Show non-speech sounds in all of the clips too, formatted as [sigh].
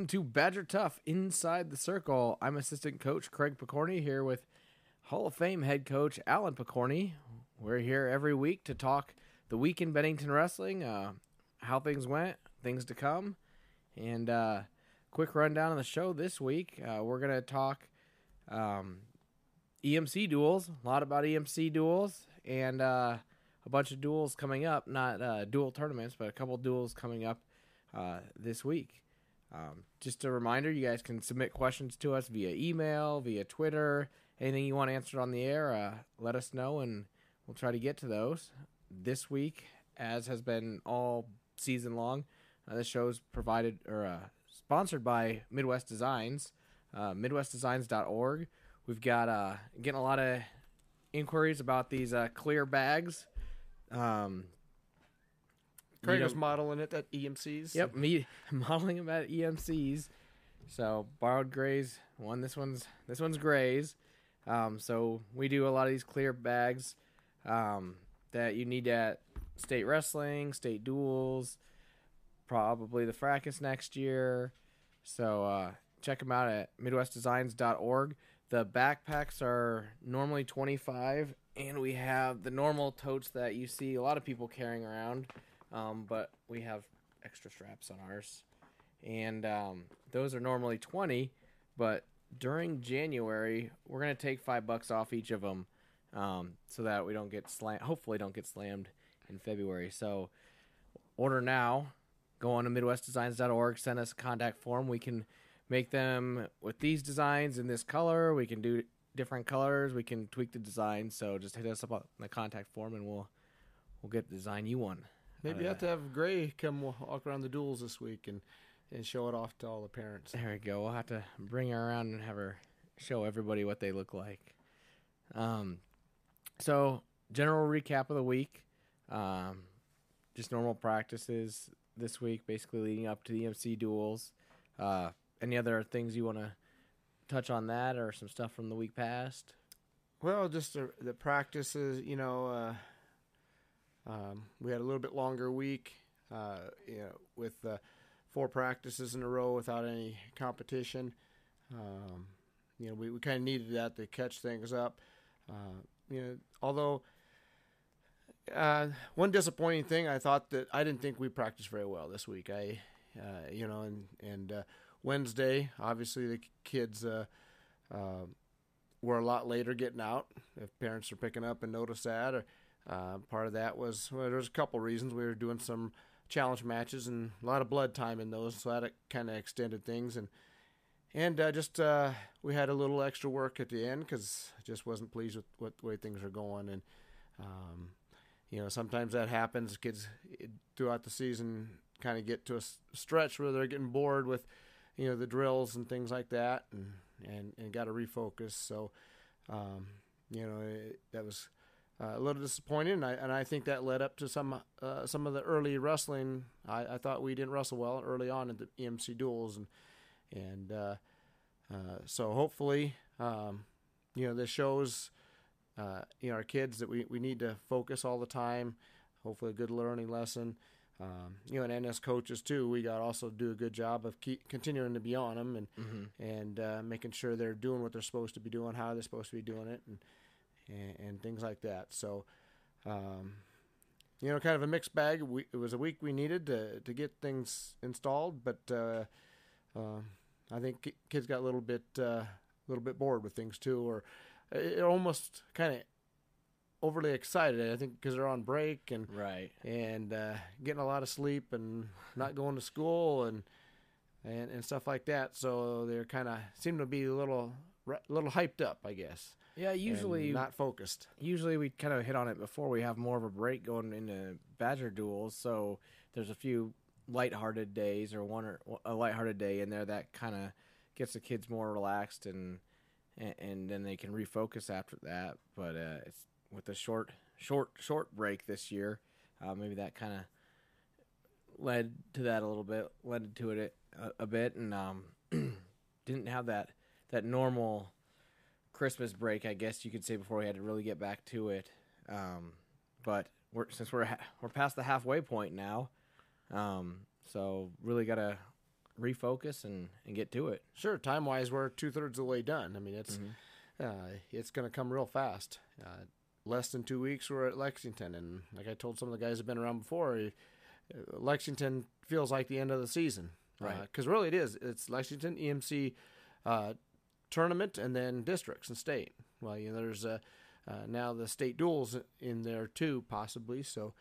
Welcome to Badger Tough Inside the Circle. I'm assistant coach Craig Picorni here with Hall of Fame head coach Alan Picorni. We're here every week to talk the week in Bennington wrestling, uh, how things went, things to come, and uh, quick rundown on the show this week. Uh, we're gonna talk um, EMC duels, a lot about EMC duels, and uh, a bunch of duels coming up. Not uh, dual tournaments, but a couple duels coming up uh, this week. Um, just a reminder, you guys can submit questions to us via email, via Twitter, anything you want answered on the air. Uh, let us know, and we'll try to get to those this week, as has been all season long. Uh, this show is provided or uh, sponsored by Midwest Designs, uh, MidwestDesigns.org. We've got uh, getting a lot of inquiries about these uh, clear bags. Um, Craig was modeling it at EMC's. Yep, me [laughs] modeling them at EMC's. So borrowed grays. One. This one's this one's grays. Um, so we do a lot of these clear bags um, that you need at state wrestling, state duels, probably the fracas next year. So uh, check them out at MidwestDesigns.org. The backpacks are normally 25, and we have the normal totes that you see a lot of people carrying around, um, but we have extra straps on ours. And um, those are normally 20, but during January, we're going to take five bucks off each of them um, so that we don't get slammed, hopefully, don't get slammed in February. So order now. Go on to MidwestDesigns.org, send us a contact form. We can make them with these designs in this color. We can do different colors. We can tweak the design. So just hit us up on the contact form, and we'll we'll get the design you want. Maybe Uh, you have to have Gray come walk around the duels this week and, and show it off to all the parents. There we go. We'll have to bring her around and have her show everybody what they look like. Um, so general recap of the week. Um, just normal practices this week, basically leading up to the MC duels. Uh, any other things you want to touch on that, or some stuff from the week past? Well, just the, the practices, you know, uh, um, we had a little bit longer week, uh, you know, with uh, four practices in a row without any competition. Um, you know, we, we kind of needed that to catch things up. Uh, you know, although uh, one disappointing thing, I thought that I didn't think we practiced very well this week. I, uh, you know, and and uh, Wednesday, obviously the kids were a lot later getting out. If parents are picking up and notice that, or uh, part of that was well, there's a couple reasons. We were doing some challenge matches and a lot of blood time in those, so that kind of extended things and. And uh, just uh, we had a little extra work at the end because just wasn't pleased with what the way things are going, and um, you know sometimes that happens. Kids eh, throughout the season kind of get to a stretch where they're getting bored with you know the drills and things like that, and and, and got to refocus. So um, you know it, that was uh, a little disappointed, and I and I think that led up to some uh, some of the early wrestling. I, I thought we didn't wrestle well early on in the EMC duels, and and uh, uh, so hopefully um, you know this shows uh, you know our kids that we, we need to focus all the time. Hopefully, a good learning lesson. Um, you know, and NS coaches too. We got to also do a good job of keep continuing to be on them and Mm-hmm. and uh, making sure they're doing what they're supposed to be doing, how they're supposed to be doing it, and and, and things like that. So, um, you know, kind of a mixed bag. We, it was a week we needed to to get things installed, but uh, um I think kids got a little bit uh, a little bit bored with things too, or it it almost kind of overly excited. I think because they're on break and Right. and uh, getting a lot of sleep and not going to school and and, and stuff like that. So they're kind of seem to be a little a little hyped up, I guess. Yeah. Usually, not focused. usually we kind of hit on it before we have more of a break going into Badger duels. So there's a few lighthearted days or one or a lighthearted day in there that kind of gets the kids more relaxed and, and and then they can refocus after that. But uh, it's with a short short short break this year, uh, maybe that kind of led to that a little bit, led to it a, a bit, and um, [clears throat] didn't have that that normal Christmas break, I guess you could say, before we had to really get back to it. Um, but we're since we're ha- we're past the halfway point now, um, so really got to refocus and, and get to it. Sure, time wise, we're two thirds of the way done. I mean, it's Mhm. uh, it's going to come real fast. Uh, less than two weeks, we're at Lexington, and like I told some of the guys who've been around before, uh, Lexington feels like the end of the season, Right. Because really, it is. It's Lexington EMC uh, tournament, and then districts and state. Well, you know, there's uh, now the state duels in there too, possibly. So,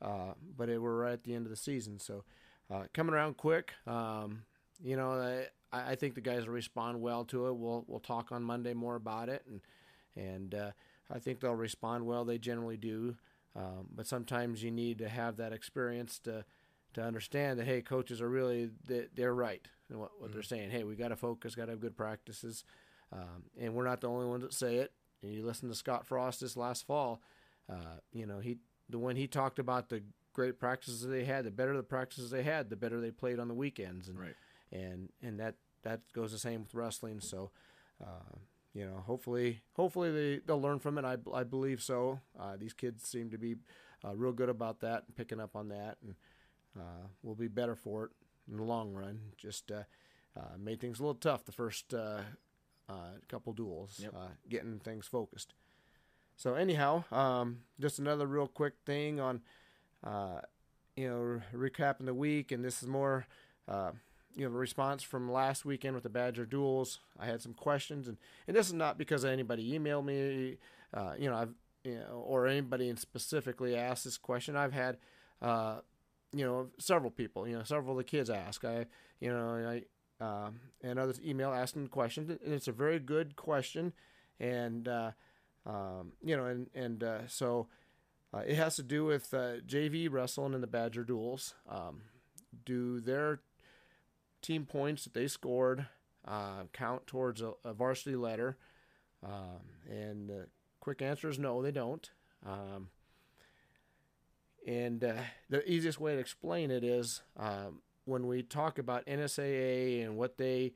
uh, but it, we're right at the end of the season, so uh, coming around quick. Um, you know, I, I think the guys will respond well to it. We'll we'll talk on Monday more about it, and and uh, I think they'll respond well. They generally do, um, but sometimes you need to have that experience to to understand that hey, coaches are really they, they're right in what, what they're saying. Hey, we got to focus, got to have good practices, um, and we're not the only ones that say it. And you listen to Scott Frost this last fall. Uh, you know, he the when he talked about the great practices they had, the better the practices they had, the better they played on the weekends, and Right. and and that that goes the same with wrestling. So, uh, you know, hopefully, hopefully they they'll learn from it. I I believe so. Uh, these kids seem to be uh, real good about that and picking up on that, and uh, we'll be better for it in the long run. Just uh, uh, made things a little tough the first uh, uh, couple duels, Yep. uh, getting things focused. So anyhow, um, just another real quick thing on, uh, you know, recapping the week, and this is more, uh, you know, the response from last weekend with the Badger duels. I had some questions, and, and this is not because anybody emailed me, uh, you know, I've, you know, or anybody specifically asked this question. I've had, uh, you know, several people, you know, several of the kids ask. I, you know, I, um, and others email asking questions, and it's a very good question, and uh, um, you know, and and uh, so uh, it has to do with uh, JV wrestling and the Badger duels. Um, do their team points that they scored uh, count towards a, a varsity letter? Um, and the quick answer is no, they don't. Um, and uh, the easiest way to explain it is um, when we talk about NSAA and what they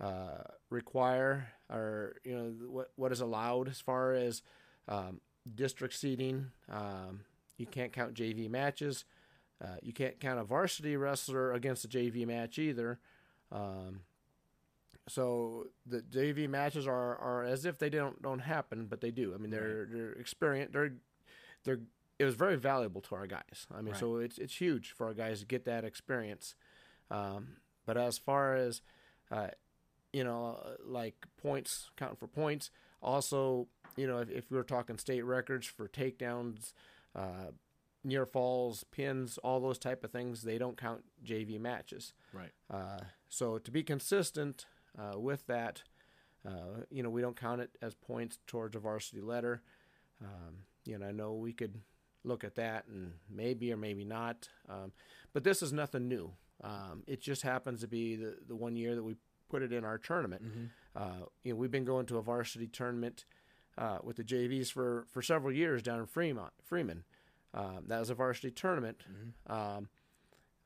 uh, require, or you know what what is allowed as far as um, district seating. Um, you can't count JV matches. Uh, you can't count a varsity wrestler against a JV match either. Um, so the JV matches are, are as if they don't don't happen, but they do. I mean, they're they're experience. They're they're it was very valuable to our guys. I mean, Right. so it's it's huge for our guys to get that experience. Um, but as far as uh, you know, like points counting for points, also you know if, if we were talking state records for takedowns, uh, near falls, pins, all those type of things, they don't count JV matches. Right. Uh, so to be consistent uh, with that, uh, you know, we don't count it as points towards a varsity letter. Um, you know, I know we could look at that and maybe or maybe not, um, but this is nothing new. Um, it just happens to be the, the one year that we put it in our tournament. Uh, you know, we've been going to a varsity tournament uh, with the JVs for, for several years down in Fremont, Freeman. Um, that was a varsity tournament. Um,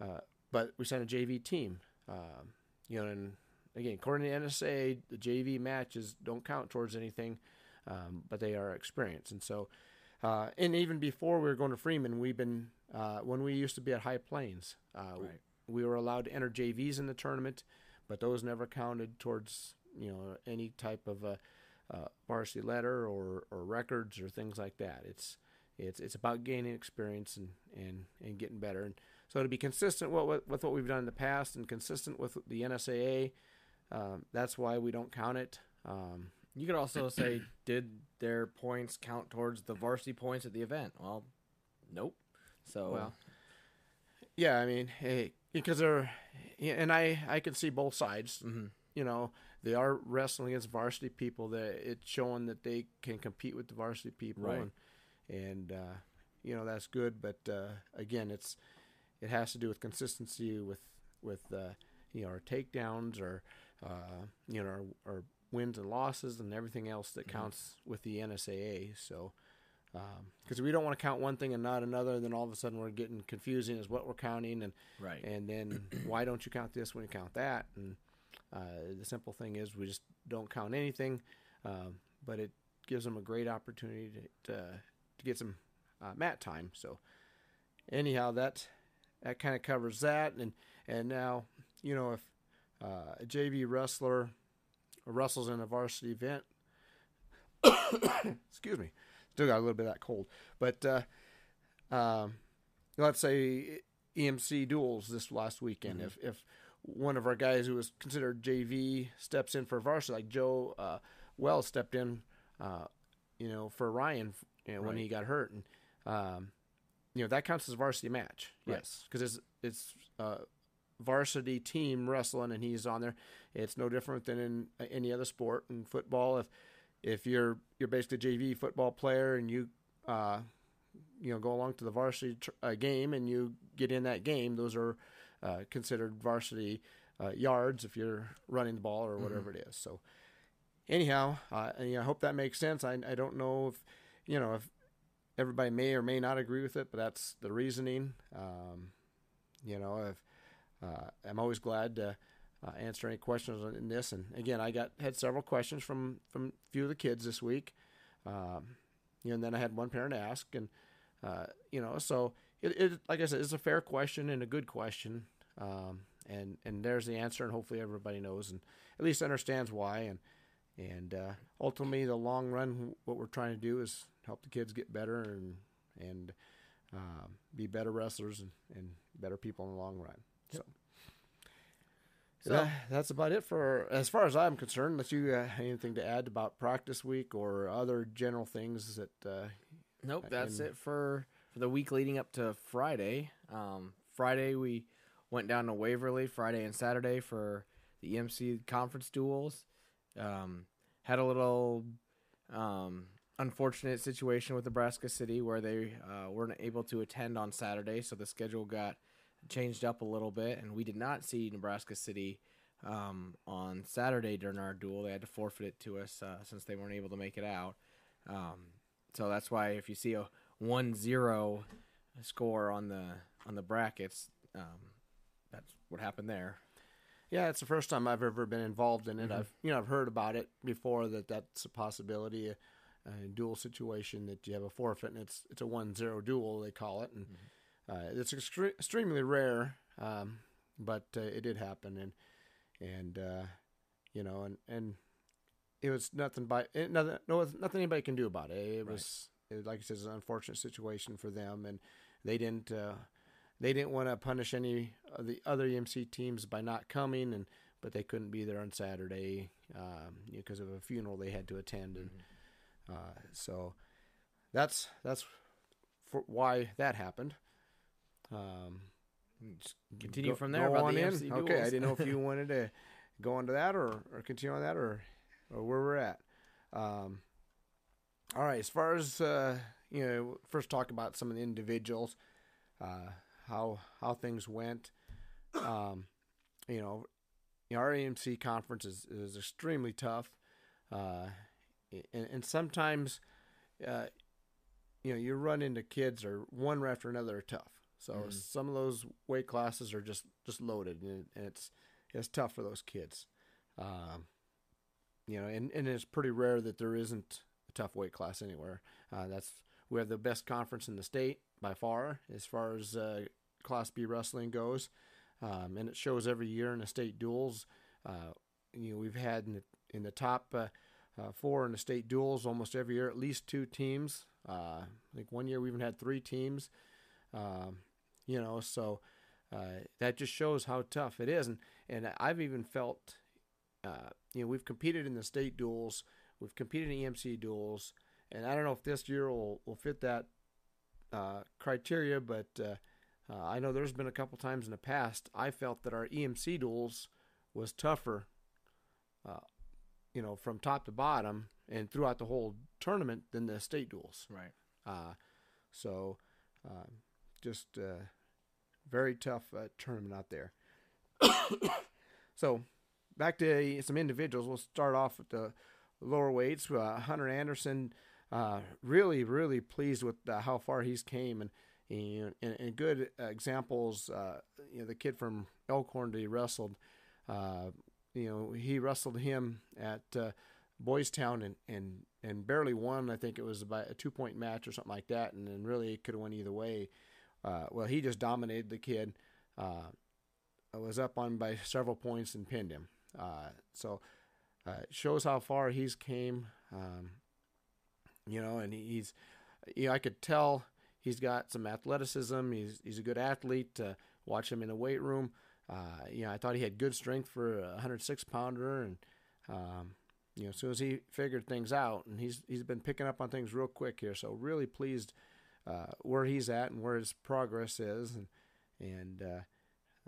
uh, but we sent a JV team. Um, you know, and again, according to NSA, the JV matches don't count towards anything, um, but they are experience. And so, uh, and even before we were going to Freeman, we've been uh, when we used to be at High Plains, uh, Right. we were allowed to enter JVs in the tournament, but those never counted towards you know any type of a, uh varsity letter or, or records or things like that. It's it's it's about gaining experience and, and, and getting better. And so to be consistent with, with, with what we've done in the past and consistent with the NSAA, um, that's why we don't count it. Um, You could also say, did their points count towards the varsity points at the event? Well, nope. So, Well, yeah, I mean, hey, because they're, and I I can see both sides. mhm. You know, they are wrestling against varsity people. That it's showing that they can compete with the varsity people, Right. and and uh, you know that's good. But uh, again, it's it has to do with consistency with with uh, you know our takedowns or uh, you know our, our wins and losses and everything else that counts with the NSAA. So because we don't want to count one thing and not another, and then all of a sudden we're getting confusing as what we're counting, and right. and then [clears throat] why don't you count this when you count that? And uh, the simple thing is we just don't count anything, um, but it gives them a great opportunity to to, to get some uh, mat time. So anyhow, that that kind of covers that, and and now you know if uh, a JV wrestler wrestles in a varsity event. [coughs] Excuse me, still got a little bit of that cold, but uh, um, let's say EMC duels this last weekend. Mhm. If if one of our guys who was considered JV steps in for varsity, like Joe uh, Wells stepped in, uh, you know, for Ryan you know, when he got hurt, and um, you know that counts as a varsity match. Right. Yes, because it's it's uh, varsity team wrestling, and he's on there. It's no different than in uh, any other sport. In football, if if you're you're basically a JV football player and you uh, you know go along to the varsity tr- uh, game and you get in that game, those are uh, considered varsity uh, yards if you're running the ball or whatever it is. So anyhow, uh, and, you know, I hope that makes sense. I I don't know if you know if everybody may or may not agree with it, but that's the reasoning. Um, you know, if I'm always glad to uh, answer any questions on- in this. And again, I got had several questions from from a few of the kids this week. Um, you know, and then I had one parent ask, and uh, you know, so it, it like I said, it's a fair question and a good question. Um, and and there's the answer, and hopefully everybody knows and at least understands why. And and uh, ultimately, the long run, what we're trying to do is help the kids get better and and um, be better wrestlers and, and better people in the long run. So. So- That- that's about it for as far as I'm concerned. Unless you uh, have anything to add about practice week or other general things that uh, Nope, that's And- it for for the week leading up to Friday. Um, Friday we went down to Waverly Friday and Saturday for the EMC conference duels. Um, had a little um, unfortunate situation with Nebraska City where they uh, weren't able to attend on Saturday, so the schedule got changed up a little bit, and we did not see Nebraska City um, on Saturday during our duel. They had to forfeit it to us uh, since they weren't able to make it out. Um, so that's why if you see a 1-0 score on the on the brackets, um, that's what happened there. Yeah, it's the first time I've ever been involved in it. Mhm. I've you know I've heard about it before that that's a possibility, a, a dual situation that you have a forfeit and it's it's a one zero duel they call it, and uh, it's extre- extremely rare, um, but uh, it did happen, and and uh, you know and and it was nothing by it, nothing no nothing anybody can do about it. It Right. was it, like I said, it's an unfortunate situation for them, and they didn't. Uh, they didn't want to punish any of the other EMC teams by not coming, and but they couldn't be there on Saturday um, because of a funeral they had to attend, and uh, so that's that's for why that happened. Um, Just continue go- from there go about on the in. EMC Okay, I didn't know if you [laughs] wanted to go into that or, or continue on that or or where we're at. Um, all right, as far as uh, you know, first talk about some of the individuals, uh, how how things went. Um, you know, our EMC conference is, is extremely tough, uh, and, and sometimes, uh, you know, you run into kids or one after another are tough. So Mhm. some of those weight classes are just just loaded, and, and it's it's tough for those kids. Um, you know, and, and it's pretty rare that there isn't a tough weight class anywhere. Uh, that's we have the best conference in the state by far as far as uh, Class B wrestling goes, um, and it shows every year in the state duels. Uh, you know, we've had in the, in the top uh, uh, four in the state duels almost every year at least two teams. Uh, I think one year we even had three teams. Um, you know, so uh, that just shows how tough it is, and and I've even felt, uh, you know, we've competed in the state duels, we've competed in EMC duels, and I don't know if this year will will fit that uh, criteria, but uh, uh, I know there's been a couple times in the past I felt that our EMC duels was tougher, uh, you know, from top to bottom and throughout the whole tournament than the state duels. Right. Uh, so, just uh, very tough uh, tournament out there. [coughs] so, back to some individuals. We'll start off with the lower weights. Uh, Hunter Anderson, uh, really, really pleased with uh, how far he's came and. And, and good examples, uh, you know, the kid from Elkhorn that he wrestled, uh, you know, he wrestled him at Boys Town and, and, and barely won. I think it was about a two point match or something like that, and then really could have went either way. Uh, well, he just dominated the kid. Uh, was up on by several points and pinned him. Uh, so uh, it shows how far he's came. Um, you know, and he's, you know, I could tell he's got some athleticism. He's he's a good athlete. To watch him in the weight room. Uh, you know, I thought he had good strength for a 106 pounder, and um, you know, as soon as he figured things out, and he's he's been picking up on things real quick here. So really pleased uh, where he's at and where his progress is, and and uh,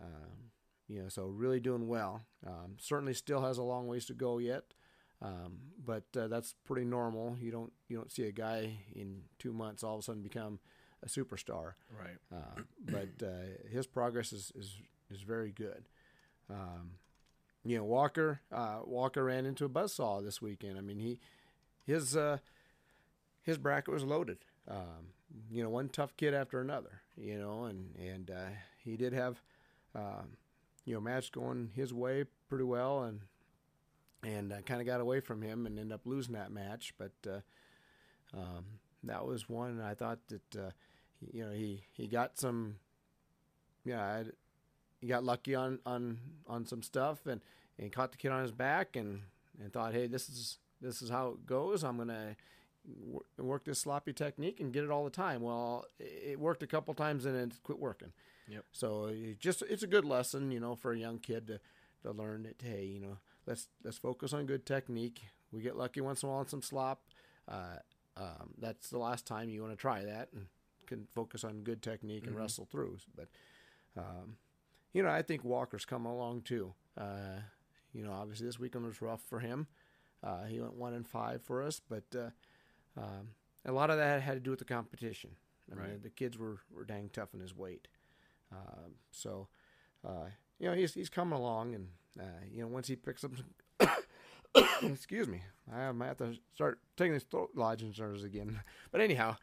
um, you know, so really doing well. Um, certainly still has a long ways to go yet, um, but uh, that's pretty normal. You don't you don't see a guy in two months all of a sudden become a superstar, Right. uh, but uh, his progress is is, is very good. Um, you know, Walker uh, Walker ran into a buzzsaw this weekend. I mean, he his uh, his bracket was loaded. Um, you know, one tough kid after another. You know, and and uh, he did have um, you know match going his way pretty well, and and uh, kind of got away from him and ended up losing that match. But uh, um, that was one I thought that uh, you know he he got some yeah I, he got lucky on on on some stuff and and caught the kid on his back and and thought hey this is this is how it goes I'm gonna wor- work this sloppy technique and get it all the time well it worked a couple times and it quit working Yep. so it just it's a good lesson you know for a young kid to to learn that hey you know let's let's focus on good technique we get lucky once in a while on some slop uh, um, that's the last time you want to try that and can focus on good technique and Mhm. wrestle through. But um, you know, I think Walker's come along too. Uh, you know, obviously this weekend was rough for him. Uh, he went one and five for us, but uh, um, a lot of that had to do with the competition. I mean, the kids were, were dang tough in his weight. Um, so, uh, you know, he's he's coming along, and uh, you know, once he picks up some, [coughs] excuse me, I might have to start taking these throat lozenges again. [laughs] But anyhow,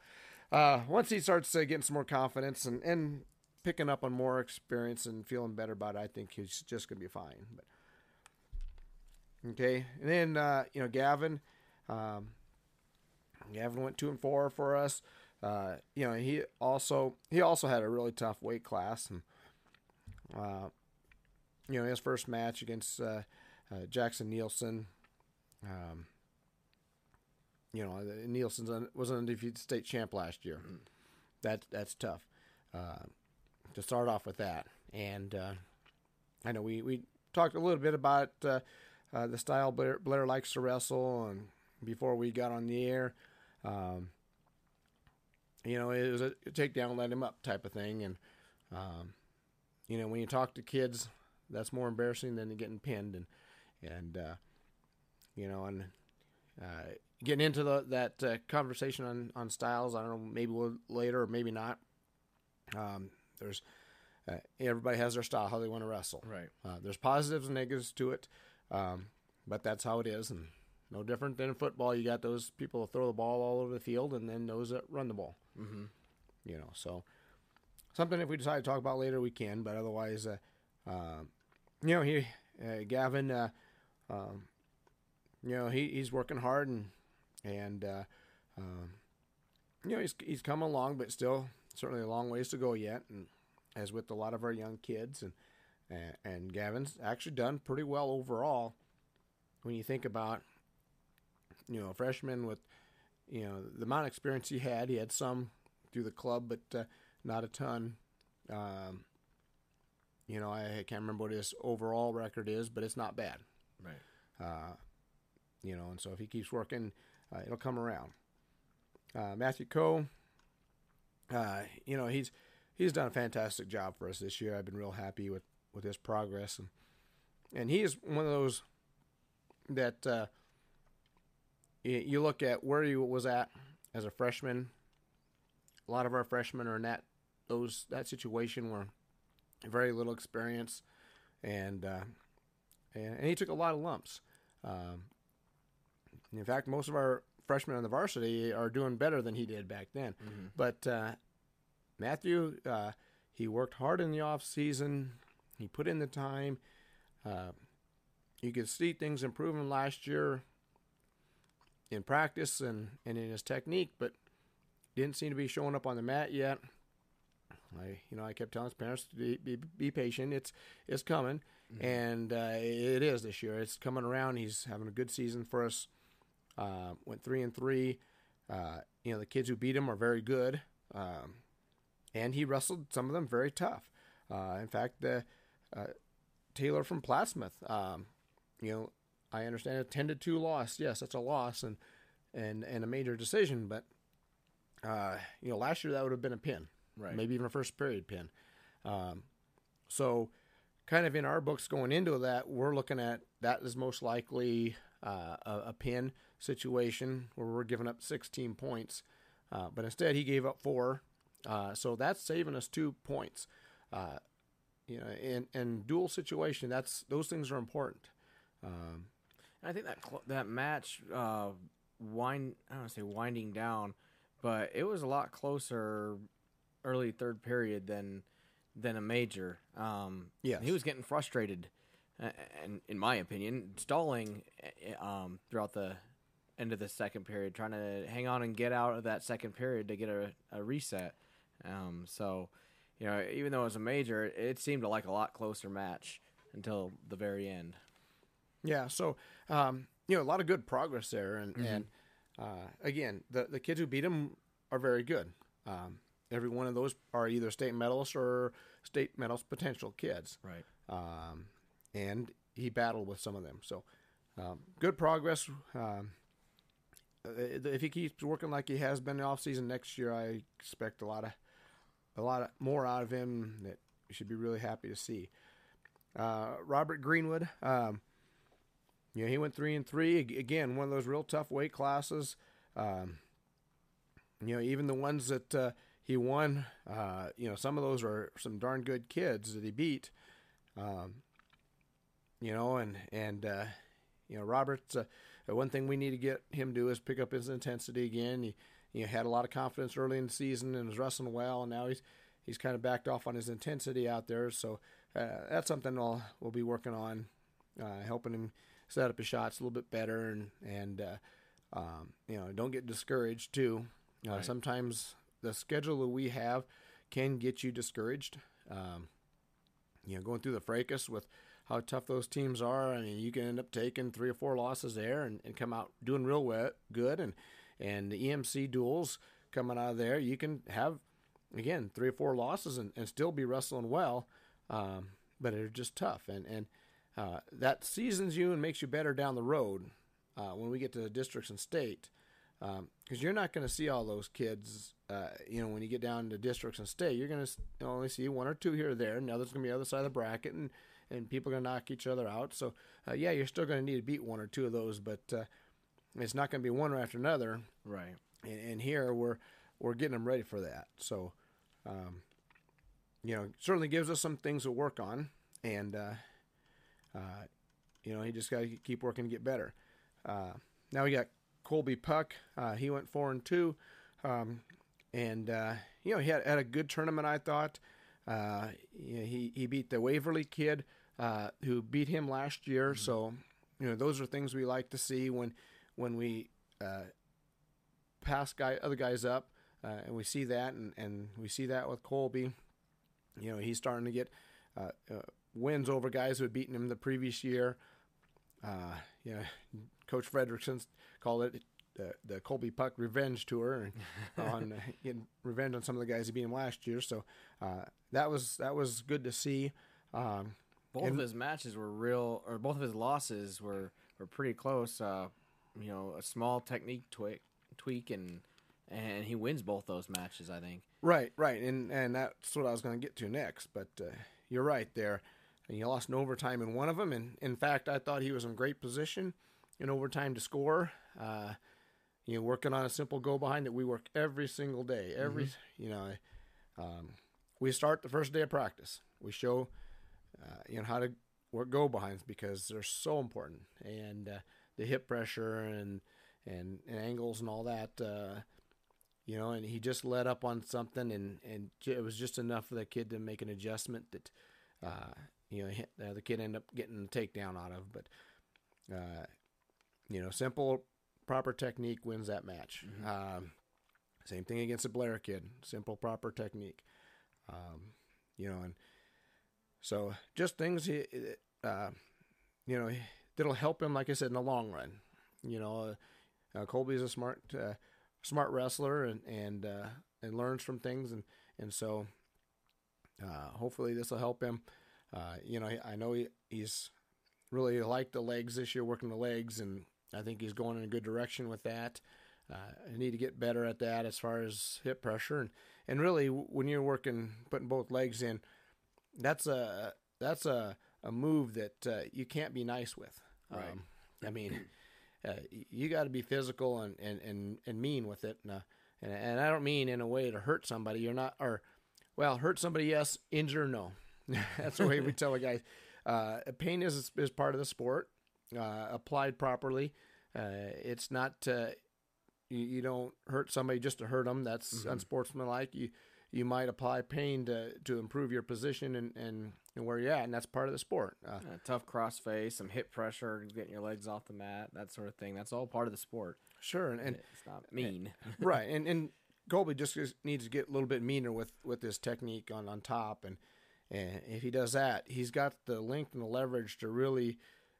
uh, once he starts uh, getting some more confidence and, and picking up on more experience and feeling better about it, I think he's just gonna be fine. But okay, and then uh, you know Gavin, um, Gavin went two and four for us. Uh, you know he also he also had a really tough weight class and uh, you know his first match against uh, uh, Jackson Nielsen. Um, you know, Nielsen un, was an undefeated state champ last year. That that's tough uh, to start off with that. And uh, I know we, we talked a little bit about uh, uh, the style Blair, Blair likes to wrestle, and before we got on the air, um, you know, it was a take down, let him up type of thing. And um, you know, when you talk to kids, that's more embarrassing than getting pinned. And and uh, you know, and uh, getting into the, that uh, conversation on, on styles. I don't know, maybe we'll later or maybe not. Um, there's uh, everybody has their style, how they want to wrestle. Right. Uh, there's positives and negatives to it, um, but that's how it is, and no different than in football. You got those people that throw the ball all over the field, and then those that run the ball. Mm-hmm. You know, so something if we decide to talk about later, we can. But otherwise, uh, uh, you know, he uh, Gavin, uh, um, you know, he, he's working hard and and uh, um, you know he's he's come along, but still certainly a long ways to go yet. And as with a lot of our young kids, and and, and Gavin's actually done pretty well overall. When you think about you know a freshman with you know the amount of experience he had, he had some through the club, but uh, not a ton. Um, you know, I can't remember what his overall record is, but it's not bad. Right. Uh, you know, and so if he keeps working, uh, it'll come around. Uh, Matthew Coe, uh, you know, he's he's done a fantastic job for us this year. I've been real happy with, with his progress, and and he is one of those that uh, you, look at where he was at as a freshman. A lot of our freshmen are in that those that situation where very little experience, and uh, and, and he took a lot of lumps. Um, in fact, most of our freshmen on the varsity are doing better than he did back then. Mm-hmm. But uh, Matthew, uh, he worked hard in the off season. He put in the time. Uh, you could see things improving last year in practice and, and in his technique, but didn't seem to be showing up on the mat yet. I, you know, I kept telling his parents to be, be, be patient. It's it's coming, and uh, it is this year. It's coming around. He's having a good season for us. Uh, went three and three. Uh, you know, the kids who beat him are very good, um, and he wrestled some of them very tough. Uh, in fact, the uh, Taylor from Plattsmouth, um, you know, I understand a ten to two loss. Yes, that's a loss and and and a major decision, but uh, you know, last year that would have been a pin, Right. Maybe even a first period pin. Um, so, kind of in our books going into that, we're looking at that is most likely uh, a, a pin situation where we're giving up 16 points, uh, but instead he gave up four. Uh, so that's saving us two points. Uh, you know, in in dual situation, that's those things are important. Um, I think that cl- that match uh, wind I don't want to say winding down, but it was a lot closer early third period than than a major. Um, Yes. he was getting frustrated, uh, and in my opinion, stalling uh, um, throughout the end of the second period, trying to hang on and get out of that second period to get a, a reset. Um, so, you know, even though it was a major, it seemed like a lot closer match until the very end. Yeah, so um, you know a lot of good progress there, and and uh, again, the the kids who beat him are very good. Um, every one of those are either state medalists or state medalist potential kids, Right. um, and he battled with some of them. So um, good progress. Um, uh, if he keeps working like he has been in the off season next year, I expect a lot of a lot of more out of him that you should be really happy to see. Uh, Robert Greenwood. Um, you know, he went three and three again. One of those real tough weight classes. Um, you know, even the ones that uh, he won. Uh, you know, some of those are some darn good kids that he beat. Um, you know, and and uh, you know, Robert's uh, one thing we need to get him to do is pick up his intensity again. He you know, had a lot of confidence early in the season and was wrestling well, and now he's he's kind of backed off on his intensity out there. So uh, that's something we'll we'll be working on, uh, helping him set up his shots a little bit better, and and uh, um, you know, don't get discouraged too. Uh, Right. Sometimes the schedule that we have can get you discouraged. Um, you know, going through the fracas with how tough those teams are. I mean, you can end up taking three or four losses there and, and come out doing real well, good. And and the EMC duels coming out of there, you can have again three or four losses and, and still be wrestling well. Um, but they're just tough, and and uh, that seasons you and makes you better down the road uh, when we get to the districts and state. Because you're not going to see all those kids, uh, you know, when you get down to districts and state, you're going to only see one or two here or there. And the other's going to be the other side of the bracket, and and people are going to knock each other out. So, uh, yeah, you're still going to need to beat one or two of those, but uh, it's not going to be one after another. Right. And, and here we're we're getting them ready for that. So, um, you know, certainly gives us some things to work on, and uh, uh, you know, he just got to keep working to get better. Uh, now we got Colby Puck. Uh, he went four and two, um, and uh, you know he had, had a good tournament. I thought. Uh, you know, he he beat the Waverly kid uh, who beat him last year. So you know those are things we like to see when when we uh, pass guy other guys up, uh, and we see that, and, and we see that with Colby. You know he's starting to get uh, uh, wins over guys who had beaten him the previous year. Uh, know, Coach Fredrickson called it the the Colby Puck Revenge Tour, and [laughs] on uh, getting revenge on some of the guys he beat him last year. So uh, that was that was good to see. Um, Both And- of his matches were real, or both of his losses were, were pretty close. Uh, you know, a small technique tweak, tweak, and and he wins both those matches. I think. Right, right, and and that's what I was going to get to next. But uh, you're right there. And you lost in overtime in one of them, and in fact, I thought he was in great position in overtime to score. Uh, you know, working on a simple go behind that we work every single day. Every you know, um, we start the first day of practice. We show uh, you know how to work go behinds because they're so important, and uh, the hip pressure and and, and angles and all that. Uh, you know, and he just let up on something, and and it was just enough for the kid to make an adjustment that, uh, you know, hit, uh, the kid ended up getting the takedown out of. But, uh, you know, simple, proper technique wins that match. Um, same thing against the Blair kid. Simple, proper technique. Um, you know, and so just things he, uh, you know, that'll help him. Like I said, in the long run. You know, uh, uh, Colby's a smart, uh, smart wrestler, and and uh, and learns from things, and and so uh, hopefully this will help him. Uh, you know, I know he, he's really liked the legs this year, working the legs, and I think he's going in a good direction with that. Uh, I need to get better at that as far as hip pressure, and and really when you're working putting both legs in, that's a that's a a move that uh, you can't be nice with. Right. Um, I mean, [clears throat] uh, you got to be physical and, and, and, and mean with it, and, uh, and and I don't mean in a way to hurt somebody. You're not, or well, hurt somebody, yes. Injure, no. [laughs] that's the way we [laughs] tell the guys. Uh, pain is is part of the sport. Uh, applied properly, uh, it's not. Uh, you, you, don't hurt somebody just to hurt them. That's mm-hmm. unsportsmanlike. You you might apply pain to to improve your position and and, and where you're at, and that's part of the sport. Uh, tough cross face, some hip pressure, getting your legs off the mat, that sort of thing. That's all part of the sport. Sure, and, and it's not mean, and, [laughs] right? And and Colby just needs to get a little bit meaner with with his technique on on top, and and if he does that, he's got the length and the leverage to really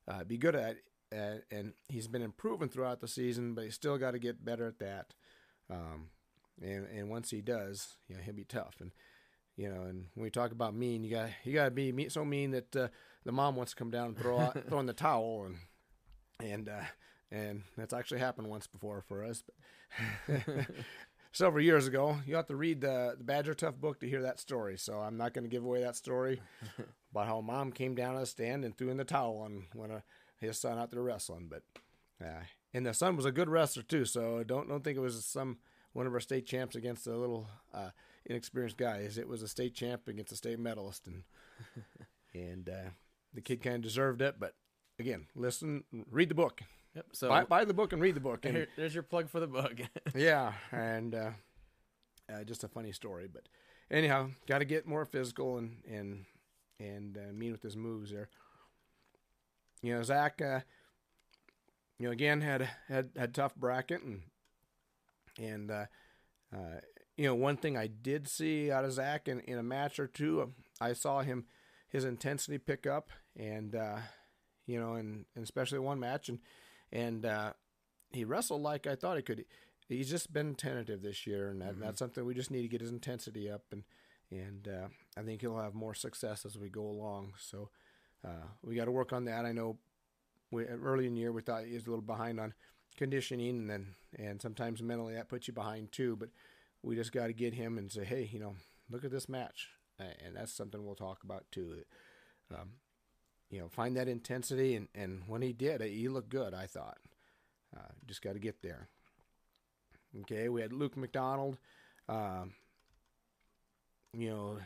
uh, be good at. It. and he's been improving throughout the season, but he's still got to get better at that. Um, and and once he does, you know, he'll be tough. And you know, and when we talk about mean, you got you got to be mean, so mean that uh, the mom wants to come down and throw out, [laughs] throw in the towel, and and uh, and that's actually happened once before for us. [laughs] [laughs] several years ago. You have to read the, the Badger Tough book to hear that story. So I'm not going to give away that story [laughs] about how mom came down on a stand and threw in the towel on when uh, his son out there wrestling. But uh, and the son was a good wrestler too. So don't don't think it was some one of our state champs against a little uh, inexperienced guy. It was a state champ against a state medalist, and [laughs] and uh, the kid kind of deserved it. But again, listen, read the book. Yep. So buy, buy, the book and read the book. And, here, there's your plug for the book. [laughs] yeah, and uh, uh, just a funny story, but anyhow, got to get more physical and and and uh, mean with his moves there. You know, Zach. Uh, you know, again had had had tough bracket and and uh, uh, you know one thing I did see out of Zach in, in a match or two, I saw him his intensity pick up and you know, and, and especially one match and and uh, he wrestled like I thought he could. He's just been tentative this year, and that, mm-hmm. that's something we just need to get his intensity up, and and uh, I think he'll have more success as we go along. So uh, we got to work on that. I know we, early in the year we thought he was a little behind on conditioning, and then and sometimes mentally that puts you behind too. But we just got to get him and say, hey, you know, look at this match, and that's something we'll talk about too. Um, you know, find that intensity. And, and when he did, he looked good, I thought. Uh, just got to get there. Okay, we had Luke McDonald. Um, you know,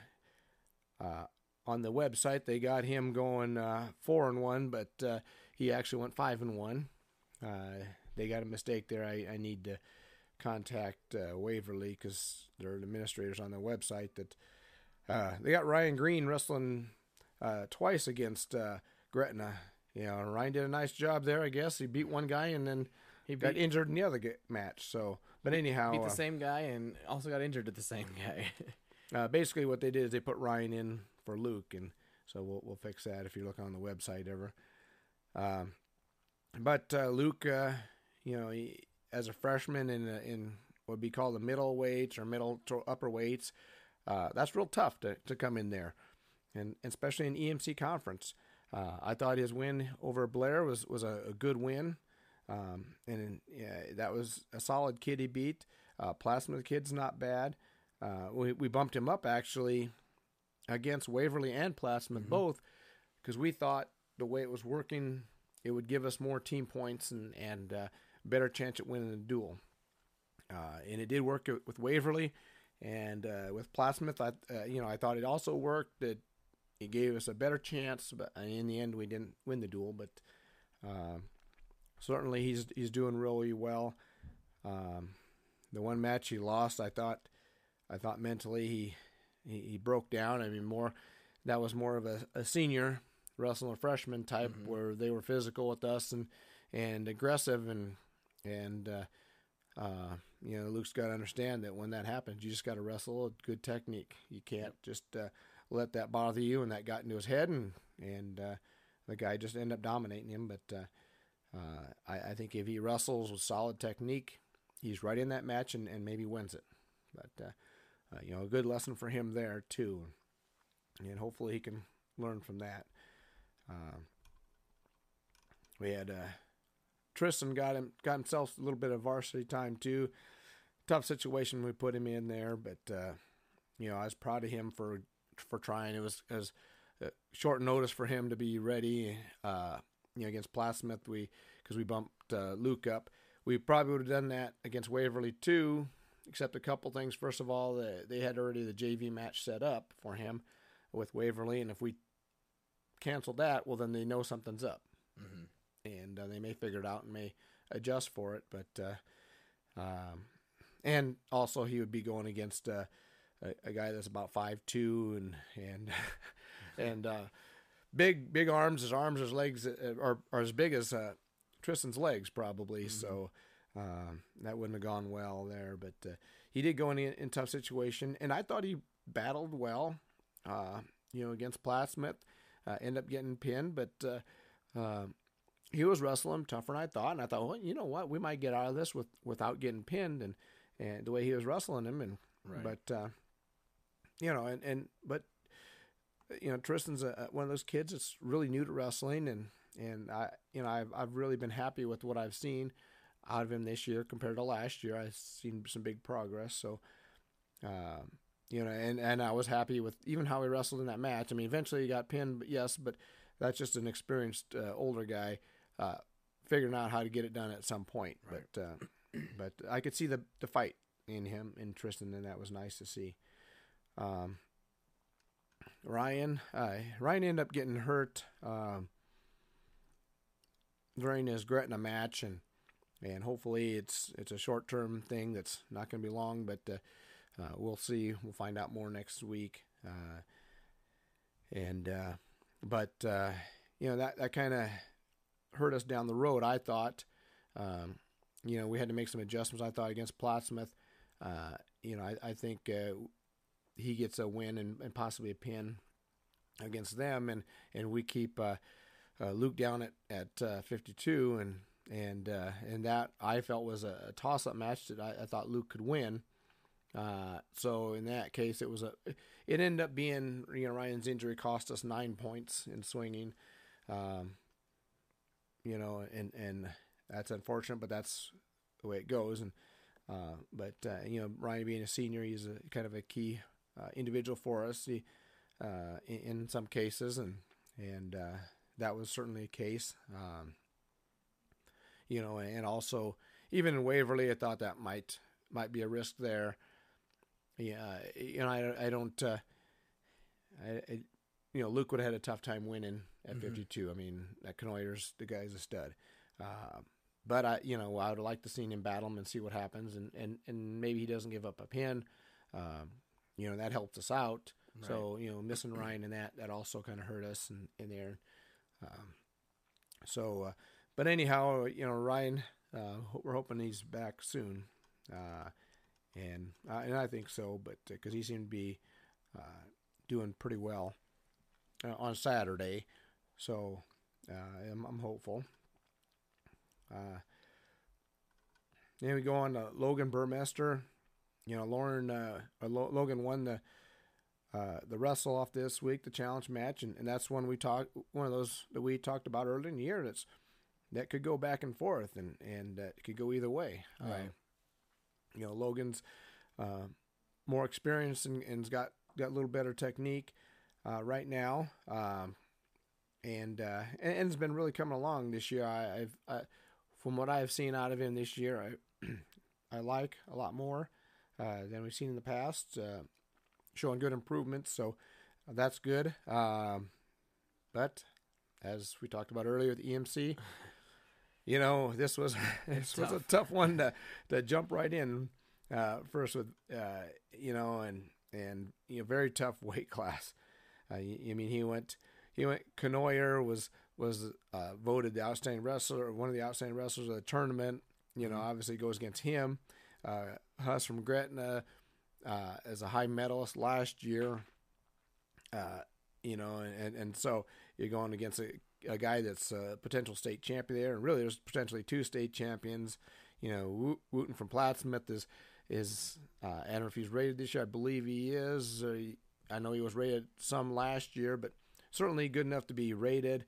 uh, on the website they got him going uh, four and one, but uh, he actually went five and one. Uh, they got a mistake there. I, I need to contact uh, Waverly because they're the administrators on the website that they got Ryan Green wrestling uh, twice against uh, Gretna. You know, Ryan did a nice job there, I guess. He beat one guy and then he got injured in the other match. So, but anyhow, beat the uh, same guy and also got injured at the same [laughs] guy. uh, basically, what they did is they put Ryan in for Luke, and so we'll we'll fix that if you look on the website ever. Um, but uh, Luke, uh, you know, he, as a freshman in in what would be called the middle weights or middle to upper weights, uh, that's real tough to to come in there and especially in EMC conference. Uh, I thought his win over Blair was was a, a good win, um, and yeah, that was a solid kid he beat. Uh, Plattsmouth kid's not bad. Uh, we we bumped him up actually against Waverly and Plattsmouth mm-hmm. both because we thought the way it was working, it would give us more team points and and uh, better chance at winning the duel. Uh, and it did work with Waverly, and uh, with Plattsmouth, I uh, you know I thought it also worked. That he gave us a better chance, but in the end, we didn't win the duel. But uh, certainly, he's he's doing really well. Um, the one match he lost, I thought, I thought mentally he he, he broke down. I mean, more that was more of a, a senior wrestling a freshman type, mm-hmm. where they were physical with us and and aggressive and and uh, uh, you know, Luke's got to understand that when that happens, you just got to wrestle a good technique. You can't just uh, let that bother you, and that got into his head, and and uh, the guy just ended up dominating him. But uh, uh, I, I think if he wrestles with solid technique, he's right in that match and, and maybe wins it. But uh, uh, you know, a good lesson for him there too, and hopefully he can learn from that. Um, we had uh, Tristan got him got himself a little bit of varsity time too. Tough situation we put him in there, but you know I was proud of him for for trying. It was as uh, short notice for him to be ready. Uh, you know against Plattsmouth, we because we bumped uh, Luke up. We probably would have done that against Waverly too, except a couple things. First of all, the, they had already the JV match set up for him with Waverly, and if we canceled that, well then they know something's up. Mm-hmm. And uh, they may figure it out and may adjust for it. But uh, um, and also he would be going against uh, a, a, guy that's about five two and and [laughs] and uh, big big arms. His arms, his legs uh, are are as big as uh, Tristan's legs probably. Mm-hmm. So um, that wouldn't have gone well there. But uh, he did go in in tough situation, and I thought he battled well. you know, against Plattsmouth, uh, end up getting pinned, but he was wrestling tougher than I thought, and I thought, well, you know what, we might get out of this with without getting pinned, and and the way he was wrestling him, and right. but uh, you know, and and but you know, Tristan's a, one of those kids that's really new to wrestling, and and I you know I've I've really been happy with what I've seen out of him this year compared to last year. I've seen some big progress, so. Um, you know, and, and I was happy with even how he wrestled in that match. I mean, eventually he got pinned, but yes, but that's just an experienced uh, older guy uh, figuring out how to get it done at some point. Right. But uh, but I could see the the fight in him in Tristan, and that was nice to see. Um, Ryan uh, Ryan ended up getting hurt um, during his Gretna match, and and hopefully it's it's a short term thing that's not going to be long, but uh, uh, we'll see. We'll find out more next week. Uh, and uh, but uh, you know that that kind of hurt us down the road. I thought, um, you know, we had to make some adjustments. I thought against Plattsmouth, you know, I, I think he gets a win and, and, possibly a pin against them, and and we keep uh, uh Luke down at at uh, 52, and and uh, and that I felt was a, toss up match that I, I, thought Luke could win. so in that case, it was a. It ended up being you know Ryan's injury cost us nine points in swinging. Um, you know, and and that's unfortunate, but that's the way it goes. And uh, but uh, you know, Ryan being a senior, he's a kind of a key uh, individual for us uh, in, in, some cases, and and uh, that was certainly a case. Um, you know, and also even in Waverly, I thought that might might be a risk there. Yeah, you know, I, I don't. Uh, I, I, you know, Luke would have had a tough time winning at mm-hmm. 52. I mean, that Canoyer's the guy's a stud. Uh, but I, you know, I would like to see him battle him and see what happens, and and and maybe he doesn't give up a pin. Um, you know, that helped us out. Right. So you know, missing Ryan and that that also kind of hurt us in, in there. Um, so, uh, but anyhow, you know, Ryan, uh, we're hoping he's back soon, uh, and uh, and I think so. But because uh, he seemed to be uh, doing pretty well on Saturday, so uh, I'm, I'm, hopeful. Uh, then we go on to Logan Burmester. You know, Lauren uh, Logan won the uh, the wrestle off this week, the challenge match, and, and that's one we talked one of those that we talked about earlier in the year. That's that could go back and forth, and and uh, it could go either way. Uh, right. you know, Logan's uh, more experienced and, and's got got a little better technique right now. Um, and uh, and, and it's been really coming along this year. I, have I, from what I've seen out of him this year, I [clears throat] I like a lot more uh, than we've seen in the past. Uh, showing good improvements, so that's good. Um, but as we talked about earlier with EMC, [laughs] you know this was [laughs] this was a tough one [laughs] to to jump right in uh, first with uh, you know and and you know very tough weight class. Uh, I mean he went he went. Canoyer was was uh, voted the outstanding wrestler, one of the outstanding wrestlers of the tournament. You know, mm-hmm. obviously goes against him. uh, Huss from Gretna uh, as a high medalist last year. Uh, you know, and, and so you're going against a, a guy that's a potential state champion there, and really there's potentially two state champions. You know, Wooten from Plattsmouth is is uh, I don't know if he's rated this year. I believe he is. Uh, I know he was rated some last year, but certainly good enough to be rated.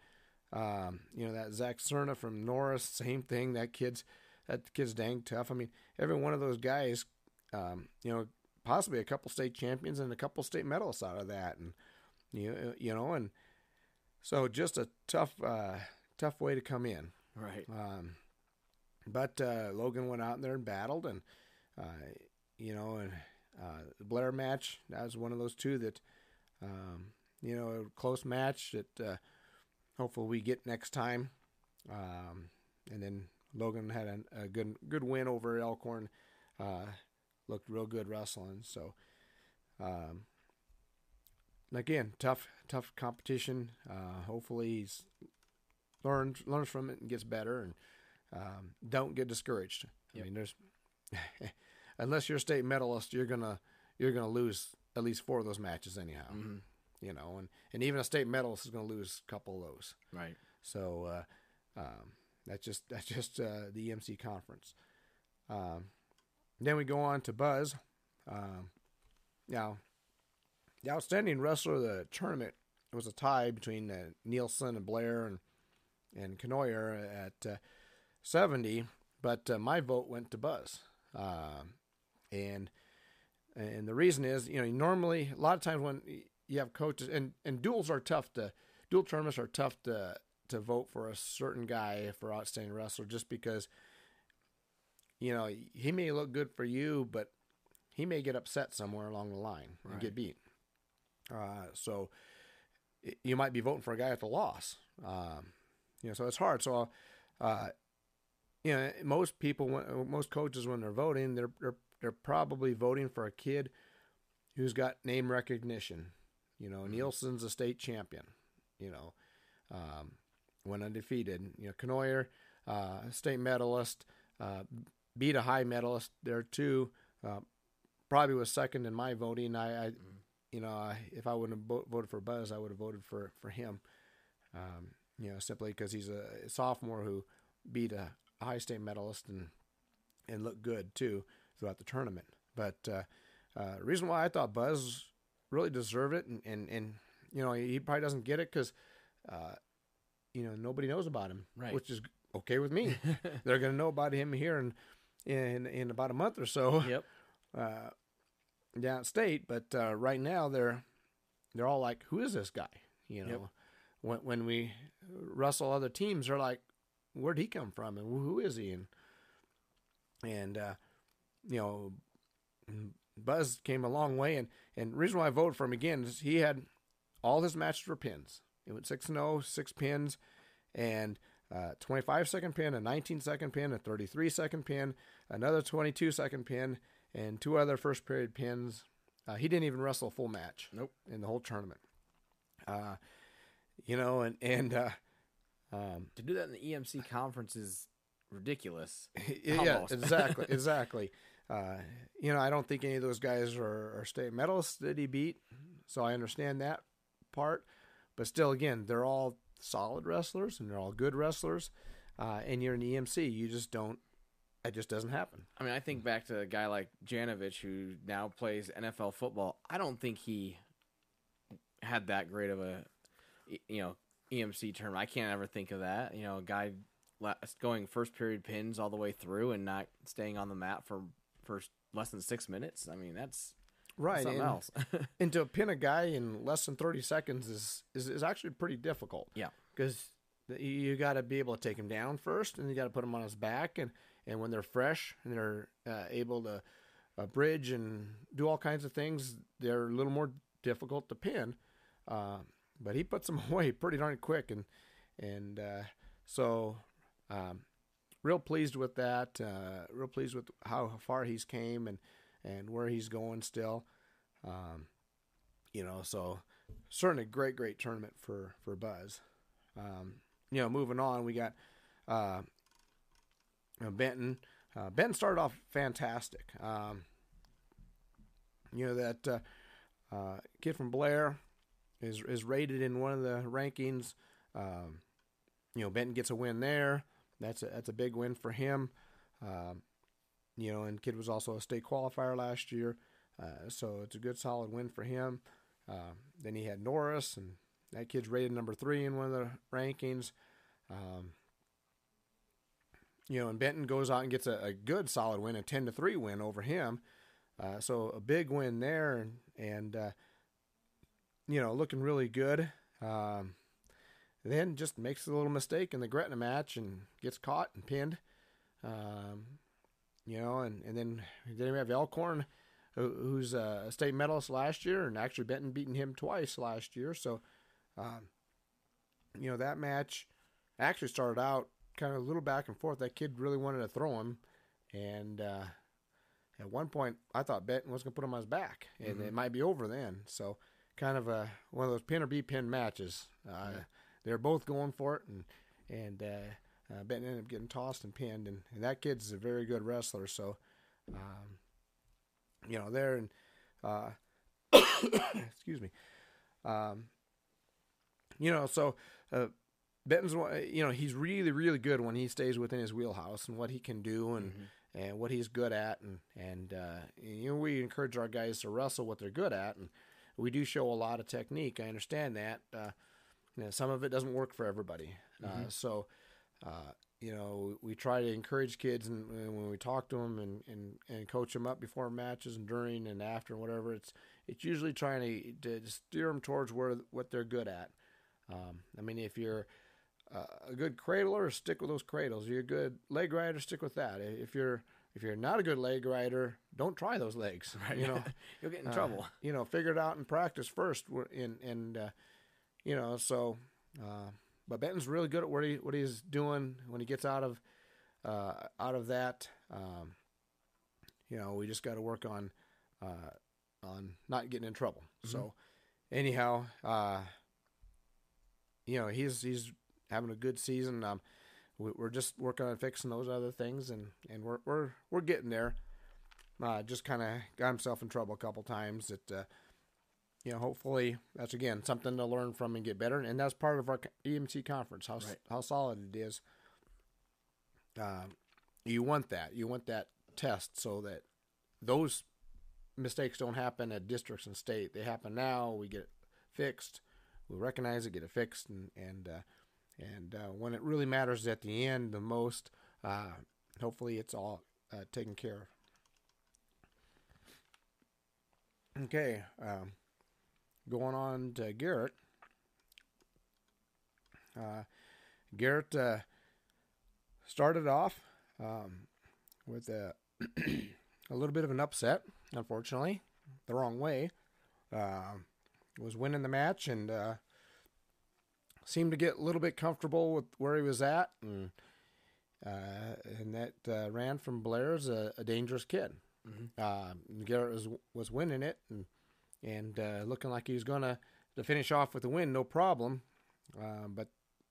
Um, you know that Zach Cerna from Norris, same thing. That kid's that kid's dang tough. I mean, every one of those guys, um, you know, possibly a couple state champions and a couple state medalists out of that, and you you know, and so just a tough uh, tough way to come in. Right. Um, but uh, Logan went out there and battled, and uh, you know, and uh, the Blair match that was one of those two that, um, you know, a close match that uh, hopefully we get next time. Um, and then Logan had a, a, good good win over Elkhorn. Uh, looked real good wrestling. So, um, again, tough tough competition. Uh, hopefully he's learns learns from it and gets better. And um, don't get discouraged. Yep. I mean, there's [laughs] unless you're a state medalist, you're gonna you're gonna lose at least four of those matches anyhow. Mm-hmm. You know, and and even a state medalist is gonna lose a couple of those. Right. So uh, um, that's just [laughs] that's just uh, the EMC conference. Um, then we go on to Buzz. Um, now, the outstanding wrestler of the tournament was a tie between uh, Nielsen and Blair and and Canoyer at uh, 70, but uh, my vote went to Buzz. Uh, and and the reason is, you know, normally a lot of times when you have coaches and and duels are tough to dual tournaments are tough to to vote for a certain guy for outstanding wrestler just because you know he may look good for you, but he may get upset somewhere along the line right. and get beat. Uh, so you might be voting for a guy at the loss. Um, you know, so it's hard. So, uh, you know, most people, most coaches, when they're voting, they're they're they're probably voting for a kid who's got name recognition. You know, mm-hmm. Nielsen's a state champion. You know, um, went undefeated. You know, Canoyer, uh, state medalist, uh, beat a high medalist there too. Uh, probably was second in my voting. I, I mm-hmm. you know, I, if I wouldn't have voted for Buzz, I would have voted for for him. Um, you know, simply because he's a sophomore who beat a high state medalist and and looked good too throughout the tournament. But uh, uh, reason why I thought Buzz really deserved it, and and, and you know he probably doesn't get it because uh, you know nobody knows about him, right. which is okay with me. [laughs] They're going to know about him here in in in about a month or so. Yep. [laughs] Uh, downstate, but uh, right now they're they're all like, "Who is this guy?" You know, yep. when when we wrestle other teams, they're like, "Where'd he come from? And who is he?" And and uh, you know, Buzz came a long way, and and reason why I voted for him again is he had all his matches were pins. It went six and 0, six pins, and uh, 25 second pin, a 19 second pin, a 33 second pin, another 22 second pin, and two other first period pins. Uh, he didn't even wrestle a full match. Nope. In the whole tournament. Uh, you know, and and uh, um, to do that in the EMC conference is ridiculous. [laughs] yeah, [laughs] exactly, exactly. Uh, you know, I don't think any of those guys are, are state medalists that he beat, so I understand that part. But still, again, they're all solid wrestlers and they're all good wrestlers. Uh, and you're in EMC, you just don't. It just doesn't happen. I mean, I think back to a guy like Janovich who now plays NFL football. I don't think he had that great of a, you know, EMC term. I can't ever think of that. You know, a guy going first period pins all the way through and not staying on the mat for for less than six minutes. I mean, that's right. Something and, else. [laughs] and to pin a guy in less than thirty seconds is is, is actually pretty difficult. Yeah, because you got to be able to take him down first, and you got to put him on his back, and and when they're fresh and they're uh, able to uh, bridge and do all kinds of things, they're a little more difficult to pin. Uh, but he puts them [laughs] away pretty darn quick, and and uh, so um, real pleased with that. Uh, real pleased with how far he's came and and where he's going still. Um, you know, so certainly great great tournament for for Buzz. Um, you know, moving on, we got uh, Benton uh, Ben started off fantastic. Um, you know that uh, uh, kid from Blair is is rated in one of the rankings. Um, you know, Benton gets a win there. That's a that's a big win for him. Um, you know, and kid was also a state qualifier last year, uh, so it's a good solid win for him. Uh, then he had Norris, and that kid's rated number three in one of the rankings. Um, you know, and Benton goes out and gets a, a good solid win, a ten to three win over him. Uh, so a big win there, and, and uh, you know, looking really good. Um, then just makes a little mistake in the Gretna match and gets caught and pinned. Um, you know, and, and then then we have Elkhorn, who, who's a state medalist last year, and actually Benton beating him twice last year. So, um, you know, that match actually started out kind of a little back and forth. That kid really wanted to throw him, and uh, at one point I thought Benton was going to put him on his back, and Mhm. it might be over then. So, kind of a one of those pin or be pin matches. Uh, Yeah. They're both going for it, and and uh, uh, Benton ended up getting tossed and pinned, and, and that kid's a very good wrestler. So, um, you know, there and uh, [coughs] excuse me, um, you know, so uh, Benton's you know he's really really good when he stays within his wheelhouse and what he can do and Mhm. and what he's good at and and uh, you know we encourage our guys to wrestle what they're good at and we do show a lot of technique. I understand that. Uh, you know, some of it doesn't work for everybody. Uh, Mhm. so, uh, you know, we try to encourage kids, and, and when we talk to them and, and, and coach them up before matches and during and after and whatever, it's it's usually trying to, to steer them towards where what they're good at. Um, I mean, if you're uh, a good cradler, stick with those cradles. If you're a good leg rider, stick with that. If you're if you're not a good leg rider, don't try those legs. [laughs] Right. You know, [laughs] you'll get in uh, trouble. You know, figure it out in practice first. In and uh, you know, so uh, but Benton's really good at what he what he's doing when he gets out of uh, out of that. Um, you know, we just got to work on uh, on not getting in trouble. So anyhow, uh, you know, he's he's having a good season. Um, we, we're just working on fixing those other things, and and we're we're we're getting there. Uh, just kind of got himself in trouble a couple times. That uh, you know, hopefully that's again something to learn from and get better. And that's part of our EMC conference. How Right. how solid it is. Um, you want that. You want that test so that those mistakes don't happen at districts and state. They happen now. We get it fixed. We recognize it, get it fixed, and and uh, and uh, when it really matters at the end the most, uh, hopefully it's all uh, taken care of. Okay, um, going on to Garrett. Uh, Garrett uh, started off um, with a [clears throat] a little bit of an upset, unfortunately, the wrong way. Uh, was winning the match and uh, seemed to get a little bit comfortable with where he was at, and uh, and that uh, ran from Blair's a, a dangerous kid. Mhm. Uh, Garrett was was winning it and and uh, looking like he was gonna to finish off with a win, no problem. Uh, but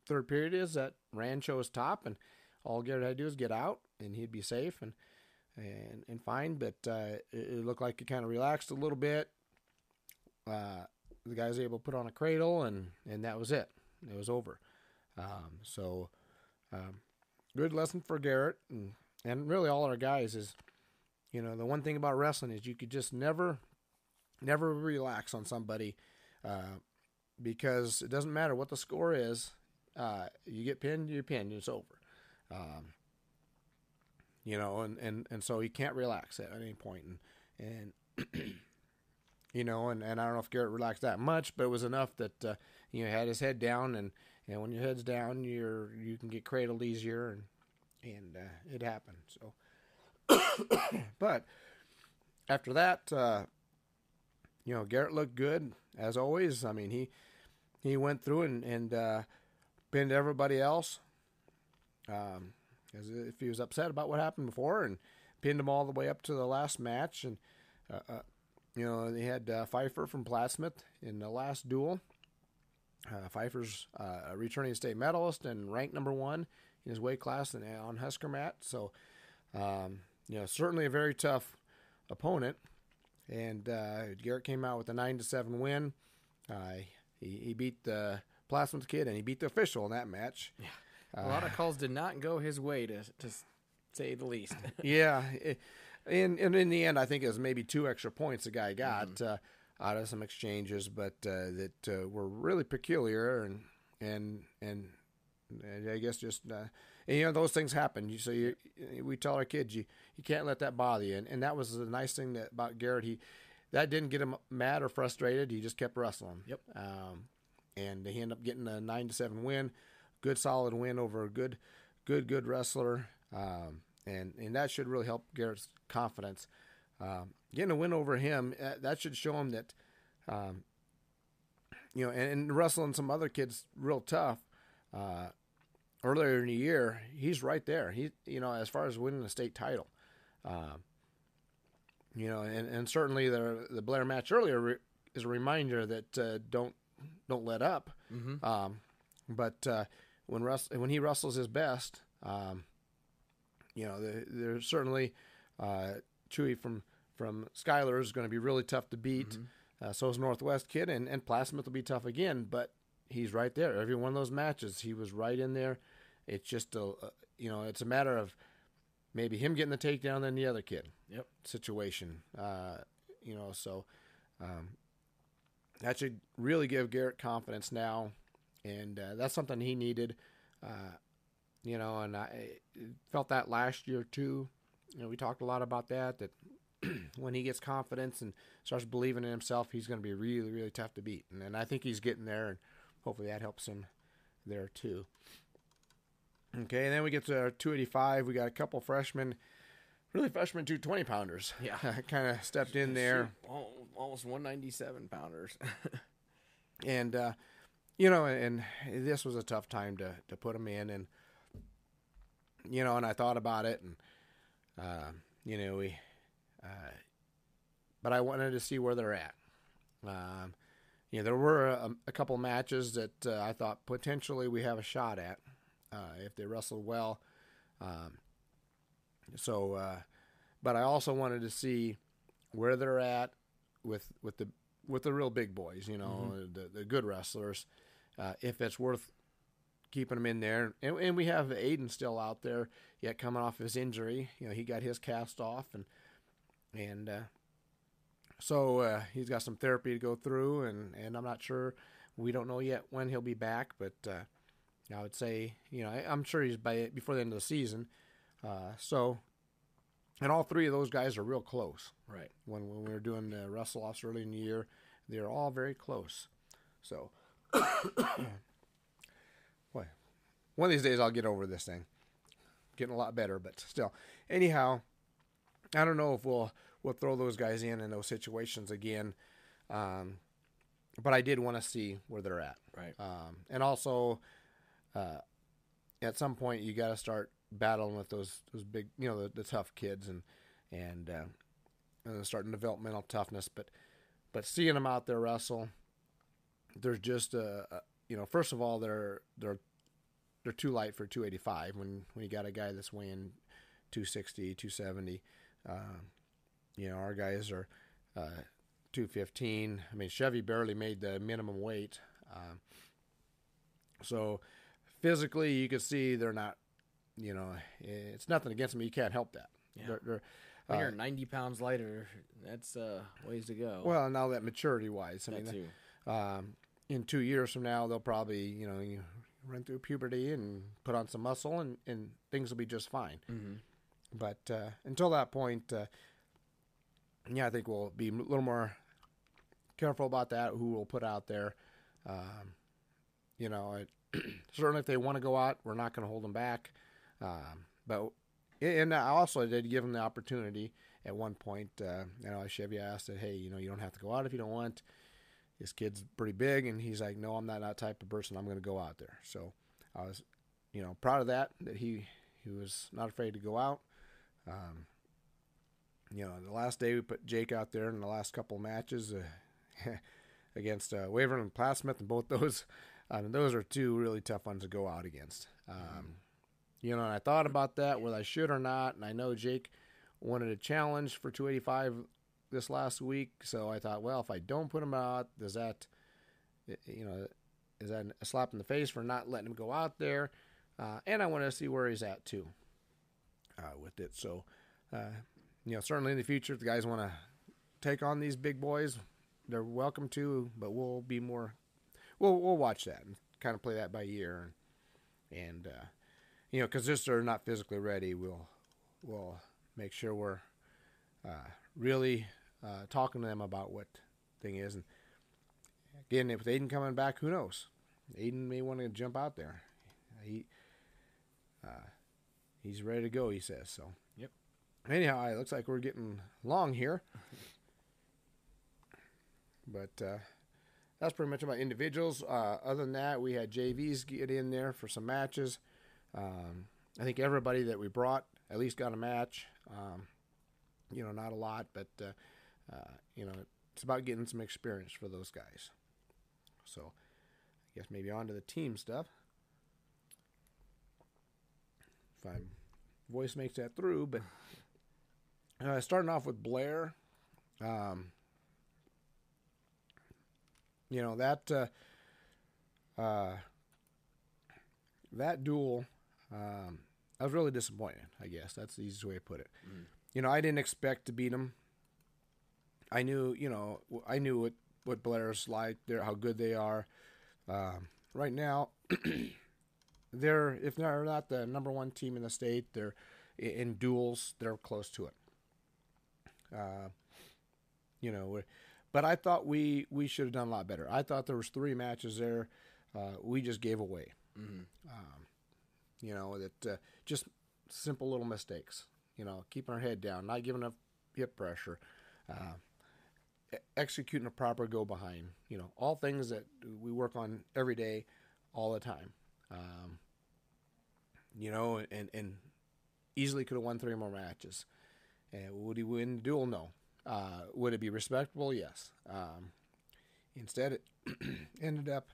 third period is that Rand chose top, and all Garrett had to do is get out, and he'd be safe and and and fine. But uh, it, it looked like he kind of relaxed a little bit. Uh, the guy was able to put on a cradle, and and that was it. It was over. Um, so, um, good lesson for Garrett, and and really all our guys is, you know, the one thing about wrestling is you could just never, never relax on somebody, uh, because it doesn't matter what the score is. Uh, you get pinned, you're pinned, it's over. Um, you know, and, and, and so you can't relax at any point, and and [clears throat] you know, and, and I don't know if Garrett relaxed that much, but it was enough that uh, you know had his head down, and, and when your head's down, you're you can get cradled easier, and and uh, it happened. So, [coughs] but after that, uh, you know, Garrett looked good as always. I mean, he he went through and and uh, pinned everybody else. Um, as if he was upset about what happened before, and pinned them all the way up to the last match, and uh, uh, you know they had uh, Pfeiffer from Plattsmouth in the last duel. Uh, Pfeiffer's uh, a returning state medalist and ranked number one in his weight class and on Husker mat. So Um, you know, certainly a very tough opponent. And uh, Garrett came out with a nine to seven win. Uh, he, he beat the Plasmons kid and he beat the official in that match. Yeah, a lot of calls did not go his way to to say the least. [laughs] yeah, it, and and in the end, I think it was maybe two extra points the guy got uh, out of some exchanges, but uh, that uh, were really peculiar and and and, and I guess just uh, and, you know those things happen. You so you we tell our kids you you can't let that bother you, and, and that was the nice thing that about Garrett. He that didn't get him mad or frustrated. He just kept wrestling. Yep. Um, and he ended up getting a nine to seven win, good solid win over a good, good good wrestler. Um, and and that should really help Garrett's confidence. Um, getting a win over him uh, that should show him that, um, you know, and, and, wrestling some other kids real tough. Uh, earlier in the year, he's right there. He, you know, as far as winning the state title, uh, you know, and, and certainly the the Blair match earlier re- is a reminder that uh, don't don't let up. Mm-hmm. Um, but uh, when Rus- when he wrestles his best, um, you know, there's certainly uh, Chewy from from Schuyler is going to be really tough to beat. Mm-hmm. Uh, so is Northwest Kid, and and Plattsmouth will be tough again. But he's right there. Every one of those matches, he was right in there. It's just a, a you know, it's a matter of maybe him getting the takedown than the other kid. Yep. Situation. Uh, you know, so um, that should really give Garrett confidence now, and uh, that's something he needed. Uh, you know, and I felt that last year too. You know, we talked a lot about that. That [clears throat] when he gets confidence and starts believing in himself, he's going to be really, really tough to beat. And, and I think he's getting there, and hopefully that helps him there too. Okay, and then we get to our 285. We got a couple freshmen, really freshmen 220 pounders. Yeah, [laughs] kind of stepped in there. Almost 197 pounders. [laughs] and uh, you know, and this was a tough time to to put them in, and you know, and I thought about it, and uh, you know, we, uh, but I wanted to see where they're at. Um, you know, there were a, a couple matches that uh, I thought potentially we have a shot at uh, if they wrestle well. Um, so, uh, but I also wanted to see where they're at with with the with the real big boys, you know, mm-hmm. the the good wrestlers. Uh, if it's worth keeping them in there, and, and, we have Aiden still out there yet coming off his injury. You know, he got his cast off, and and uh, so uh, he's got some therapy to go through, and and I'm not sure. We don't know yet when he'll be back, but uh, I would say, you know, I, am sure he's by before the end of the season. Uh, so, and all three of those guys are real close. Right. When when we were doing the wrestle offs early in the year, they're all very close. So, [coughs] boy, one of these days I'll get over this thing. Getting a lot better, but still. Anyhow, I don't know if we'll we'll throw those guys in in those situations again. Um, but I did want to see where they're at. Right. Um, and also, uh, at some point you got to start battling with those those big you know the, the tough kids and and uh, and starting to develop mental toughness. But but seeing them out there wrestle, there's just a, a you know first of all they're they're they're too light for 285 when when you got a guy that's weighing 260 270 uh, you know our guys are uh, 215 i mean chevy barely made the minimum weight. Uh, so physically, you can see they're not. You know, it's nothing against them. You can't help that. Yeah. They're, they're, when uh, you're 90 pounds lighter, that's uh, ways to go. Well, now that maturity wise, I that mean, um, in two years from now, they'll probably you know you run through puberty and put on some muscle, and, and things will be just fine. Mm-hmm. But uh, until that point, uh, yeah, I think we'll be a little more careful about that. Who we'll put out there. Um, you know, it, [clears throat] certainly if they want to go out, we're not going to hold them back. Um, but and I also did give them the opportunity at one point. Uh, you know, Chevy asked that, hey, you know, you don't have to go out if you don't want. This kid's pretty big, and he's like, no, I'm not that type of person. I'm going to go out there. So I was, you know, proud of that. That he he was not afraid to go out. Um, you know, the last day we put Jake out there in the last couple matches uh, [laughs] against uh, Waverly and Plattsmouth, and both [laughs] those Those are two really tough ones to go out against. Um, You know, and I thought about that whether I should or not, and I know Jake wanted a challenge for 285 this last week, so I thought, well, if I don't put him out, does that, you know, is that a slap in the face for not letting him go out there? Uh, and I want to see where he's at too uh, with it. So, uh, you know, certainly in the future, if the guys want to take on these big boys, they're welcome to. But we'll be more, we'll we'll watch that and kind of play that by ear, and and uh, you know, because just they're not physically ready, we'll we'll make sure we're uh, really uh, talking to them about what thing is. And again, if Aiden coming back, who knows? Aiden may want to jump out there. He uh, he's ready to go. He says so. Yep. Anyhow, it looks like we're getting long here. [laughs] But uh, that's pretty much about individuals. Uh, other than that, we had JVs get in there for some matches. Um, I think everybody that we brought at least got a match. Um, you know, not a lot, but uh, uh, you know, it's about getting some experience for those guys. So, I guess maybe on to the team stuff. If my voice makes that through, but uh, starting off with Blair, um, you know that uh, uh, that duel. Um, I was really disappointed. I guess that's the easiest way to put it. Mm. You know, I didn't expect to beat him. I knew, you know, I knew what what Blair's like. They're how good they are. Um, right now, [clears throat] they're if they're not the number one team in the state, they're in duels. They're close to it. Uh, you know, but I thought we we should have done a lot better. I thought there was three matches there. Uh, we just gave away. Mm-hmm. Um, you know that uh, just simple little mistakes. You know, keeping our head down, not giving enough hip pressure, uh, e- executing a proper go behind. You know, all things that we work on every day, all the time. Um, you know, and and easily could have won three more matches. And would he win the duel? No. Uh, would it be respectable? Yes. Um, instead, it [clears throat] ended up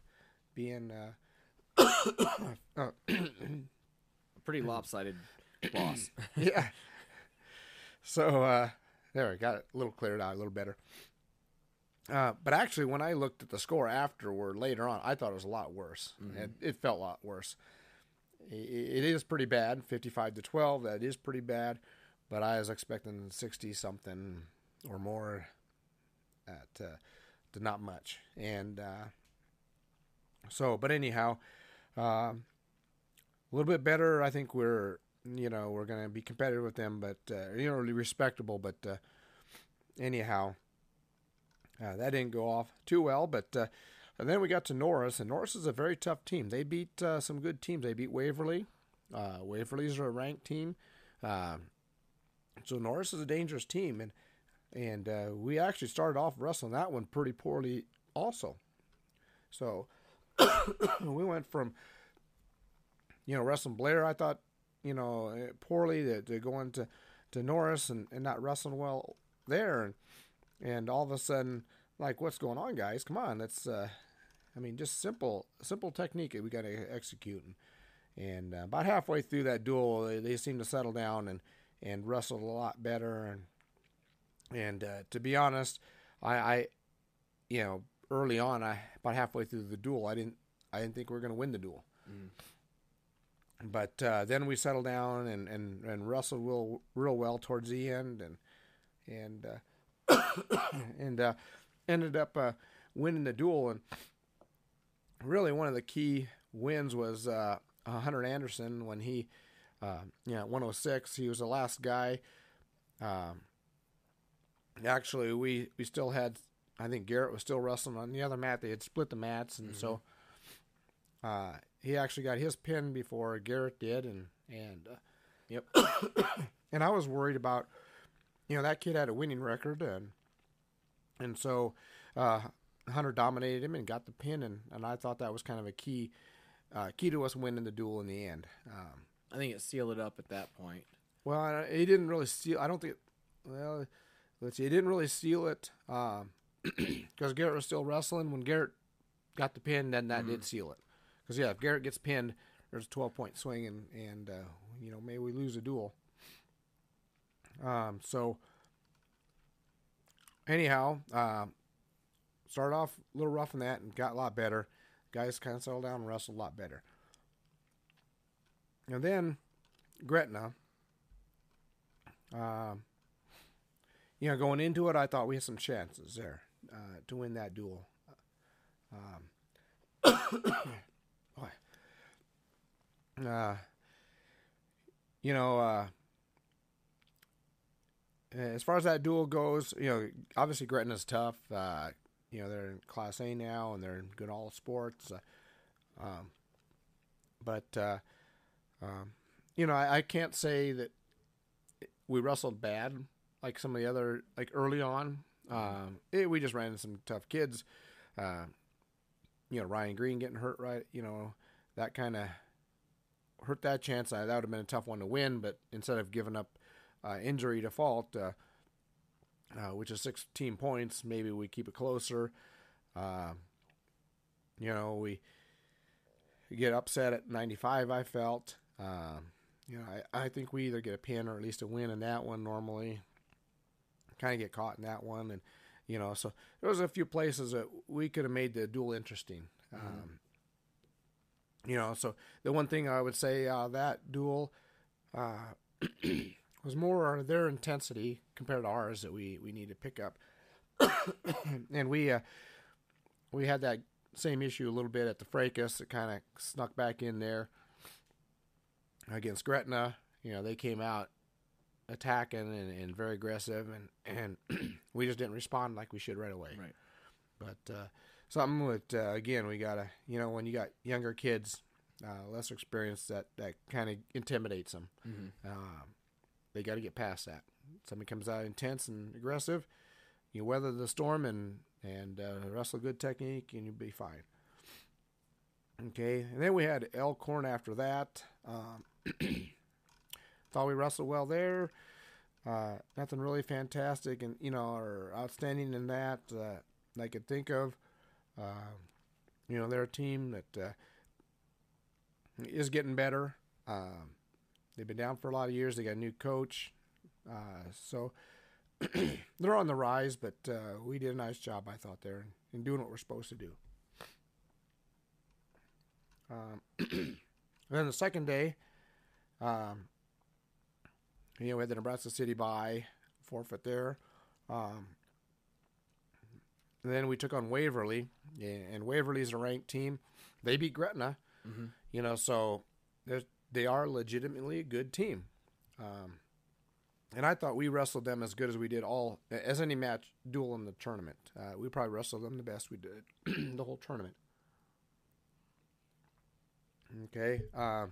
being. Uh, [coughs] uh, [coughs] Pretty lopsided [coughs] loss. yeah. So uh, there, I got it a little cleared out, a little better. Uh, but actually, when I looked at the score afterward later on, I thought it was a lot worse. It, it felt a lot worse. I- It is pretty bad, fifty-five to twelve. That is pretty bad, but I was expecting sixty something or more. At uh, to not much, and uh, so. But anyhow, um, a little bit better. I think we're you know we're going to be competitive with them, but uh, you know really respectable. But uh, anyhow, uh, that didn't go off too well. But uh, and then we got to Norris, and Norris is a very tough team. They beat uh, some good teams. They beat Waverly. Uh, Waverly's are a ranked team, uh, so Norris is a dangerous team, and and uh, we actually started off wrestling that one pretty poorly also. So [coughs] we went from you know wrestling Blair. I thought you know eh, poorly to, to going to to Norris and, and not wrestling well there, and and all of a sudden like what's going on, guys? Come on, let's. Uh, I mean, just simple simple technique we got to execute. And, and uh, about halfway through that duel, they, they seemed to settle down and and wrestled a lot better. And and uh, to be honest, I, I, you know, early on, I about halfway through the duel, I didn't I didn't think we were going to win the duel. But uh, then we settled down and, and, and wrestled real real well towards the end, and and uh, [coughs] and uh, ended up uh, winning the duel. And really, one of the key wins was uh, Hunter Anderson when he, uh, you know, 106. He was the last guy. Um, actually, we we still had. I think Garrett was still wrestling on the other mat. They had split the mats, and so uh, he actually got his pin before Garrett did, and and uh, Yep. [coughs] and I was worried about, you know, that kid had a winning record, and and so uh, Hunter dominated him and got the pin, and, and I thought that was kind of a key uh, key to us winning the duel in the end. Um, I think it sealed it up at that point. well, he didn't really seal. I don't think. Well, let's see. He didn't really seal it [clears throat] because Garrett was still wrestling. When Garrett got the pin, then that did seal it. Because yeah, if Garrett gets pinned, there's a 12 point swing, and and uh, you know maybe we lose a duel. Um, so anyhow, uh, started off a little rough in that and got a lot better. Guys kind of settled down and wrestled a lot better. And then Gretna, um, you know, going into it, I thought we had some chances there uh, to win that duel. Um, [coughs] uh, you know, uh, as far as that duel goes, you know, obviously Gretna's tough. Uh, you know, they're in Class A now and they're good all sports. Uh, um, but, uh, um, you know, I, I, can't say that we wrestled bad like some of the other, like early on. Um, it, we just ran into some tough kids. Uh, you know, Ryan Green getting hurt, right? You know, that kind of hurt that chance. that would have been a tough one to win, but instead of giving up uh, injury default, uh, uh, which is 16 points. Maybe we keep it closer. Uh, you know, we get upset at 95. I felt. Um, you know, I, I think we either get a pin or at least a win in that one normally. Kind of get caught in that one, and you know, so there was a few places that we could have made the duel interesting. Mm-hmm. Um, you know, so the one thing I would say uh, that duel, uh, [clears throat] was more their intensity compared to ours that we we need to pick up. [coughs] and we uh, we had that same issue a little bit at the Fracas that kind of snuck back in there against Gretna. You know, they came out attacking and, and very aggressive, and and [clears throat] we just didn't respond like we should right away. Right. But uh, something with uh, again, we gotta you know when you got younger kids, uh, less experience, that that kind of intimidates them. Mm-hmm. Um, they got to get past that. Somebody comes out intense and aggressive, you weather the storm and and uh, wrestle good technique, and you'll be fine. Okay, and then we had Elkhorn after that. Um, [clears throat] thought we wrestled well there. Uh, nothing really fantastic and you know or outstanding in that uh, I could think of. Uh, you know, they're a team that uh, is getting better. Um, They've been down for a lot of years. They got a new coach, uh, so [clears throat] they're on the rise. But uh, we did a nice job, I thought, there in doing what we're supposed to do. Um, [clears throat] then the second day, um, you know, we had the Nebraska City bye forfeit there. Um, then we took on Waverly, and Waverly's a ranked team. They beat Gretna, mm-hmm. you know, so they are legitimately a good team. Um, and I thought we wrestled them as good as we did all as any match duel in the tournament. Uh, we probably wrestled them the best we did [clears throat] the whole tournament. Okay, uh,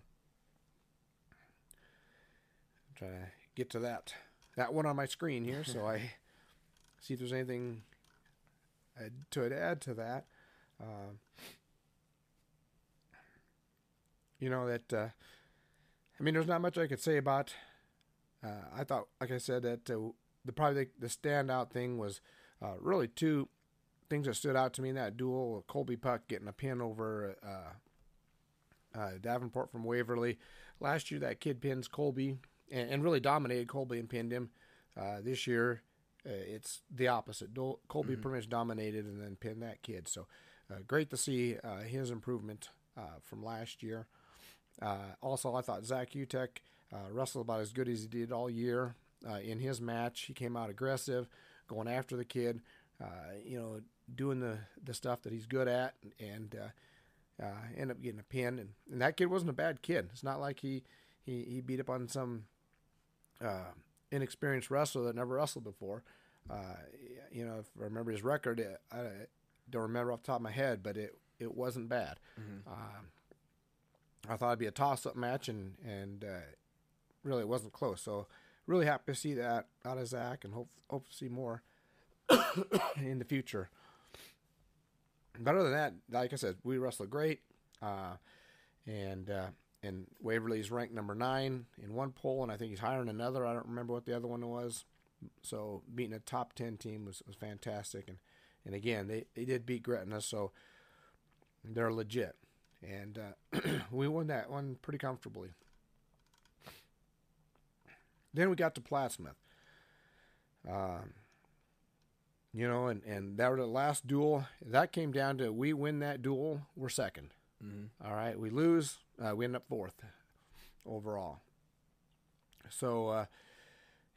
try to get to that that one on my screen here, so I [laughs] see if there's anything to add to that. Uh, you know that uh, I mean, there's not much I could say about. Uh, I thought, like I said, that uh, the probably the, the standout thing was uh, really two things that stood out to me in that duel: Colby Puck getting a pin over uh, uh, Davenport from Waverly. Last year, that kid pins Colby and, and really dominated Colby and pinned him. Uh, this year, it's the opposite. Colby mm-hmm. pretty much dominated and then pinned that kid. So great to see his improvement from last year. Uh, also, I thought Zach Utek uh, wrestled about as good as he did all year uh, in his match. He came out aggressive, going after the kid, uh, you know, doing the, the stuff that he's good at, and uh, uh, ended up getting a pin. And, and that kid wasn't a bad kid. It's not like he, he, he beat up on some inexperienced wrestler that never wrestled before. you know, if I remember his record, I don't remember off the top of my head, but it, it wasn't bad. Mm-hmm. Um, I thought it'd be a toss-up match, and and uh, really it wasn't close. So really happy to see that out of Zach, and hope hope to see more [coughs] in the future. But other than that, like I said, we wrestled great, uh, and uh, and Waverly's ranked number nine in one poll, and I think he's higher in another. I don't remember what the other one was. So beating a top ten team was, was fantastic, and and again they, they did beat Gretna, so they're legit and uh, [clears throat] we won that one pretty comfortably. Then we got to Plattsmouth. Um, you know, and, and that was the last duel. That came down to we win that duel, we're 2nd Mm-hmm. All right, we lose, uh, we end up fourth overall. So, uh,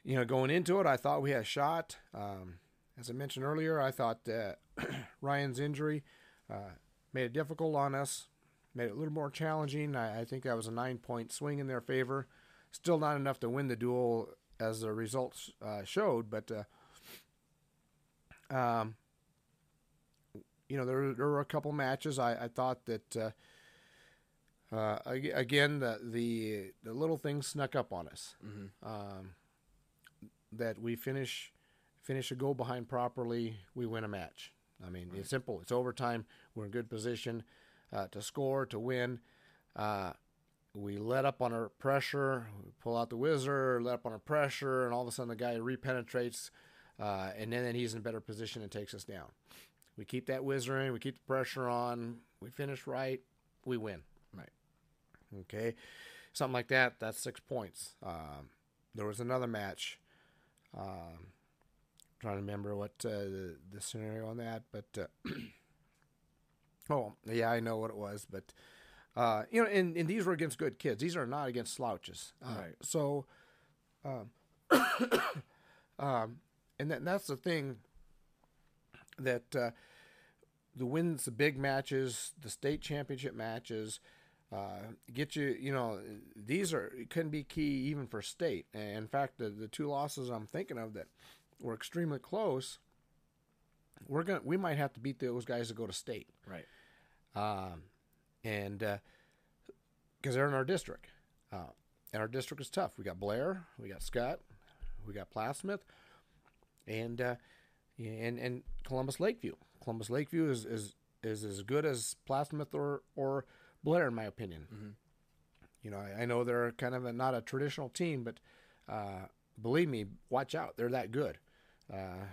you know, going into it, I thought we had a shot. Um, as I mentioned earlier, I thought that [clears throat] Ryan's injury uh, made it difficult on us, made it a little more challenging. I, I think that was a nine point swing in their favor. Still not enough to win the duel as the results uh, showed, but. Uh, um, you know, there, there were a couple matches. I, I thought that uh, again the, the the little things snuck up on us. Mm-hmm. Um, that we finish finish a goal behind properly, we win a match. I mean, it's simple. It's overtime. We're in good position uh, to score to win. Uh, we let up on our pressure, we pull out the whizzer, let up on our pressure, and all of a sudden the guy repenetrates, uh, and then, then he's in a better position and takes us down. We keep that in, we keep the pressure on, we finish right, we win. Okay. Something like that, that's six points. Um, there was another match. Um, trying to remember what uh, the, the scenario on that, but uh, [clears throat] oh yeah, I know what it was. But uh, you know, and, and these were against good kids. These are not against slouches. Uh, Right. So, um, [coughs] um, and that, that's the thing that uh, the wins, the big matches, the state championship matches. Uh, get you, you know, these are it can be key even for state. In fact, the, the two losses I'm thinking of that were extremely close, we're gonna we might have to beat those guys to go to state. Right. Um, and because they're in our district, uh, and our district is tough. We got Blair, we got Skutt, we got Plattsmouth, and uh, and and Columbus Lakeview. Columbus Lakeview is is, is as good as Plattsmouth or or Blair, in my opinion. Mhm. You know, I, I know they're kind of a, not a traditional team, but uh, believe me, watch out. They're that good. Uh,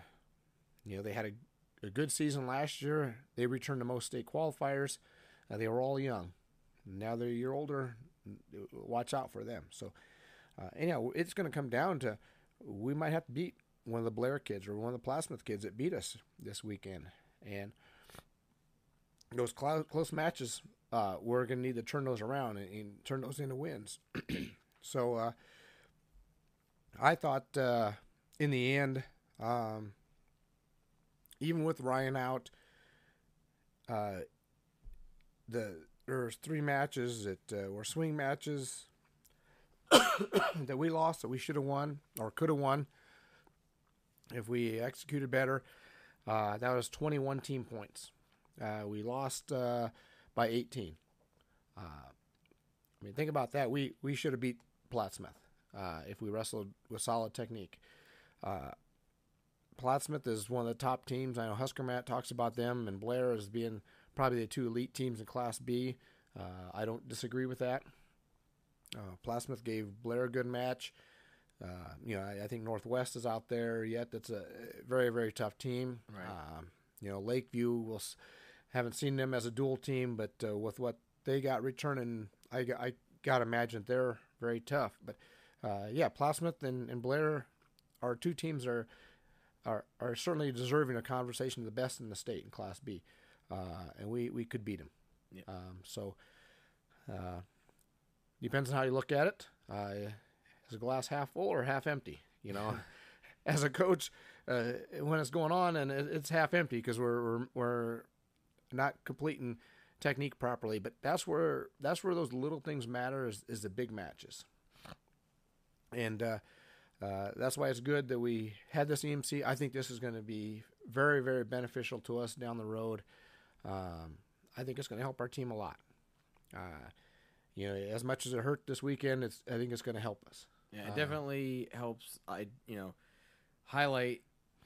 you know, they had a, a good season last year. They returned to most state qualifiers. Uh, they were all young. Now they're a year older. Watch out for them. So, uh, anyhow, it's going to come down to we might have to beat one of the Blair kids or one of the Plattsmouth kids that beat us this weekend. And those close, close matches, uh, we're going to need to turn those around and, and turn those into wins. [clears throat] so, uh, I thought uh, in the end, um, even with Ryan out, uh, the there's three matches that uh, were swing matches [coughs] that we lost that we should have won or could have won if we executed better. Uh, that was 21 team points. Uh, we lost by 18. Uh, I mean, think about that. We we should have beat Plattsmouth uh, if we wrestled with solid technique. Uh, Plattsmouth is one of the top teams. I know Husker Matt talks about them and Blair as being probably the two elite teams in Class B. Uh, I don't disagree with that. Uh, Plattsmouth gave Blair a good match. Uh, you know, I, I think Northwest is out there yet. That's a very, very tough team. Right. Um, you know, Lakeview, we'll, s- haven't seen them as a dual team, but uh, with what they got returning, I, I got to imagine they're very tough. But uh, yeah, Plattsmouth and, and Blair are two teams that are, are are certainly deserving a conversation of the best in the state in Class B, uh, and we, we could beat them. Yeah. Um, so uh, depends on how you look at it. Uh, is the glass half full or half empty? You know, [laughs] as a coach, uh, when it's going on and it, it's half empty because we're, we're we're not completing technique properly. But that's where that's where those little things matter is, is the big matches, and uh, uh, that's why it's good that we had this EMC. I think this is going to be very very beneficial to us down the road. Um, I think it's going to help our team a lot. Uh, you know, as much as it hurt this weekend, it's I think it's going to help us. Yeah, it Uh, definitely helps. I you know highlight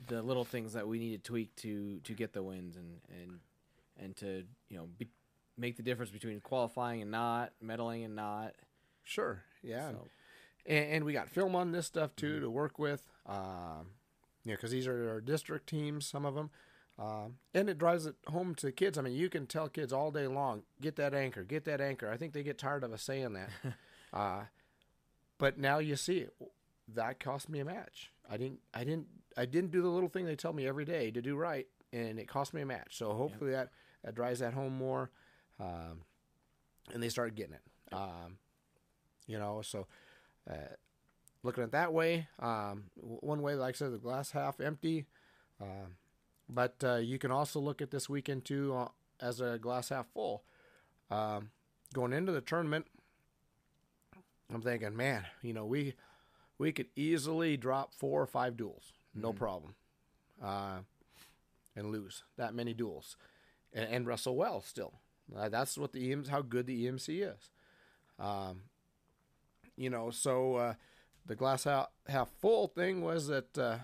the little things that we need to tweak to to get the wins and and and to you know be, make the difference between qualifying and not, medaling and not. Sure, yeah, So, and, and we got film on this stuff too to work with. Um, you know, because these are our district teams, some of them. Um, and it drives it home to kids. I mean, you can tell kids all day long, get that anchor, get that anchor. I think they get tired of us saying that. [laughs] uh, but now you see it. That cost me a match. I didn't, I didn't, I didn't do the little thing they tell me every day to do right, and it cost me a match. So hopefully that that drives that home more, um, and they start getting it. Um, you know, so uh, looking at that way, um, one way, like I said, the glass half empty. Um, but uh, you can also look at this weekend too uh, as a glass half full. Um, going into the tournament, I'm thinking, man, you know, we we could easily drop four or five duels, no problem, uh, and lose that many duels, and, and wrestle well still. Uh, that's what the EMC, how good the EMC is. Um, you know, so uh, the glass half, half full thing was that uh,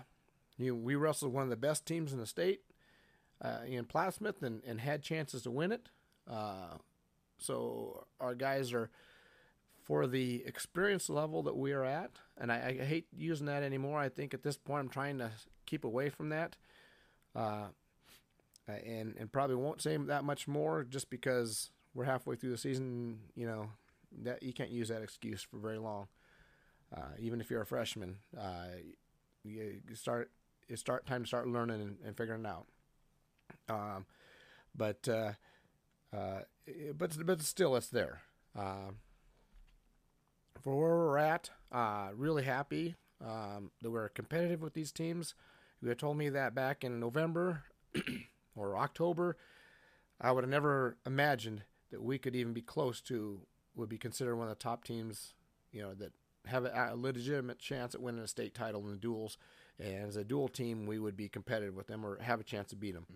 you know, we wrestled one of the best teams in the state uh, in Plattsmouth and, and had chances to win it. Uh, so our guys are for the experience level that we are at, and I, I hate using that anymore. I think at this point I'm trying to keep away from that, uh, and and probably won't say that much more just because we're halfway through the season. You know that you can't use that excuse for very long. Uh, even if you're a freshman, uh, you, start it's start time to start learning and, and figuring it out. Um, but uh, uh, but but still, it's there. Uh, for where we're at, uh, really happy um, that we're competitive with these teams. You had told me that back in November [clears throat] or October. I would have never imagined that we could even be close to would be considered one of the top teams. You know that have a, a legitimate chance at winning a state title in the duels. And as a dual team, we would be competitive with them or have a chance to beat them.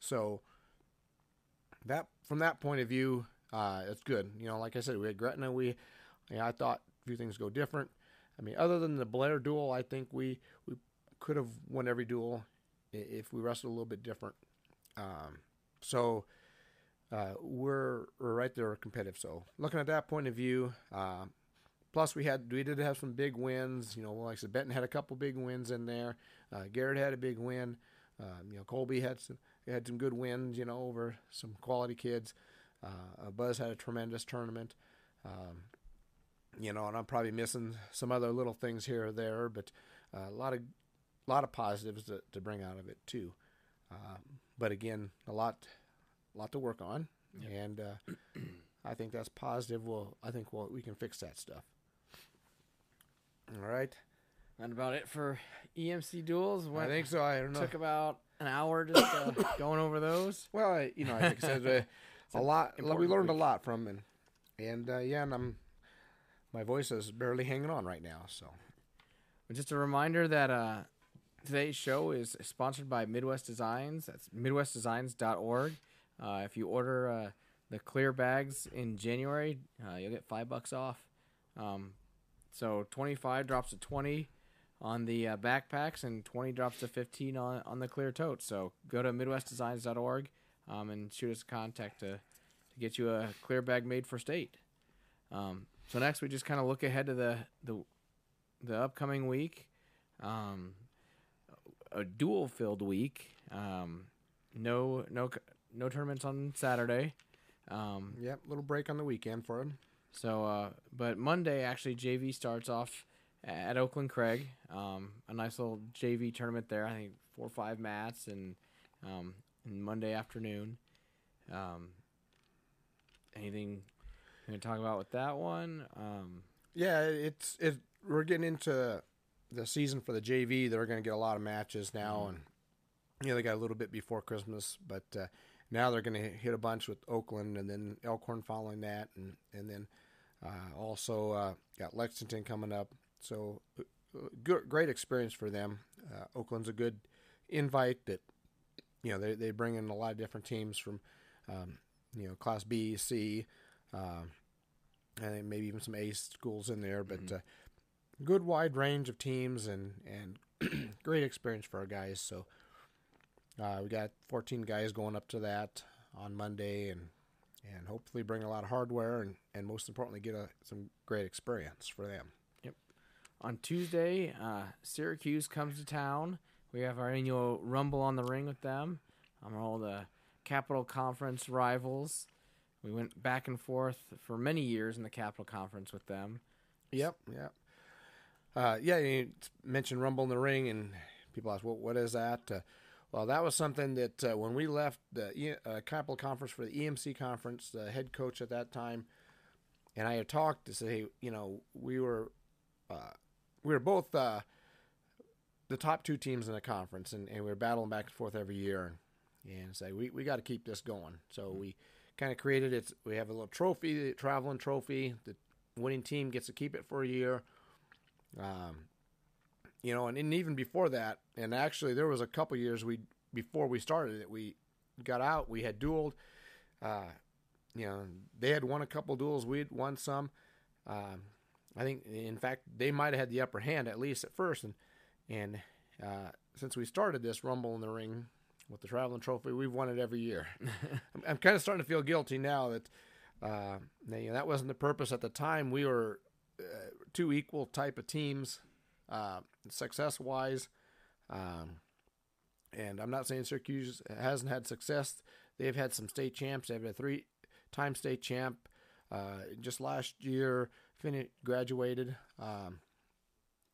So that from that point of view, uh, it's good. You know, like I said, we had Gretna. We, you know, I thought a few things go different. I mean, other than the Blair duel, I think we we could have won every duel if we wrestled a little bit different. Um, so uh, we're we're right there competitive. So looking at that point of view, uh, plus we had we did have some big wins. You know, like I said, Benton had a couple big wins in there. Uh, Garrett had a big win. Um, you know, Colby had some had some good wins. You know, over some quality kids. Uh, Buzz had a tremendous tournament. Um, you know, and I'm probably missing some other little things here or there, but uh, a lot of a lot of positives to, to bring out of it too. Um, but again, a lot lot to work on, and uh, I think that's positive. Well, I think we'll, we can fix that stuff. All right, That about it for EMC duels. I think so. I don't know. took about an hour just uh, [coughs] going over those. Well, I, you know, I said, uh, [laughs] a lot. We learned a lot from and and uh, yeah, and I'm my voice is barely hanging on right now. So But just a reminder that uh, today's show is sponsored by Midwest Designs. That's midwestdesigns.org. Uh, if you order uh, the clear bags in January, uh, you'll get five bucks off. Um, so 25 drops to 20 on the uh, backpacks, and 20 drops to 15 on, on the clear tote. So go to midwestdesigns.org um, and shoot us a contact to, to get you a clear bag made for state. Um, so next, we just kind of look ahead to the, the the upcoming week, um, a dual filled week. Um, no, no, no tournaments on Saturday. Um, yeah, little break on the weekend for him. so, uh, but Monday actually JV starts off at Oakland Craig. Um, a nice little JV tournament there. I think four or five mats and um, and Monday afternoon. Um, anything you gonna talk about with that one? Um, Yeah, it's it. We're getting into the season for the JV. They're going to get a lot of matches now, and you know they got a little bit before Christmas, but uh, now they're going to hit a bunch with Oakland, and then Elkhorn following that, and and then uh, also uh, got Lexington coming up. So uh, good, great experience for them. Uh, Oakland's a good invite that you know they they bring in a lot of different teams from um, you know Class B, C. Um, and maybe even some A schools in there, but uh, good wide range of teams and and [clears throat] great experience for our guys. So uh, we got 14 guys going up to that on Monday, and and hopefully bring a lot of hardware and and most importantly get a, some great experience for them. Yep. On Tuesday, uh, Syracuse comes to town. We have our annual Rumble on the Ring with them. I'm all the Capital Conference rivals. We went back and forth for many years in the Capital Conference with them. Yep, yep. Uh, yeah, you mentioned Rumble in the Ring, and people ask, "What what is that?" Uh, well, that was something that uh, when we left the uh, Capital Conference for the EMC conference, the head coach at that time, and I had talked to say, you know, we were uh, we were both uh, the top two teams in the conference, and, and we were battling back and forth every year, and say we we got to keep this going. So we kind of created it. We have a little trophy, traveling trophy. The winning team gets to keep it for a year. Um, you know, and, and even before that, and actually there was a couple years we before we started it, we got out, we had dueled. Uh, you know, they had won a couple duels, we'd won some. Um, I think, in fact, they might have had the upper hand at least at first, and and uh, since we started this Rumble in the Ring with the traveling trophy, we've won it every year. [laughs] I'm, I'm kind of starting to feel guilty now that uh, you know, that wasn't the purpose at the time. We were uh, two equal type of teams, uh, success wise. Um, and I'm not saying Syracuse hasn't had success. They've had some state champs. They've had a three time state champ. Uh, just last year, finished, graduated. Um,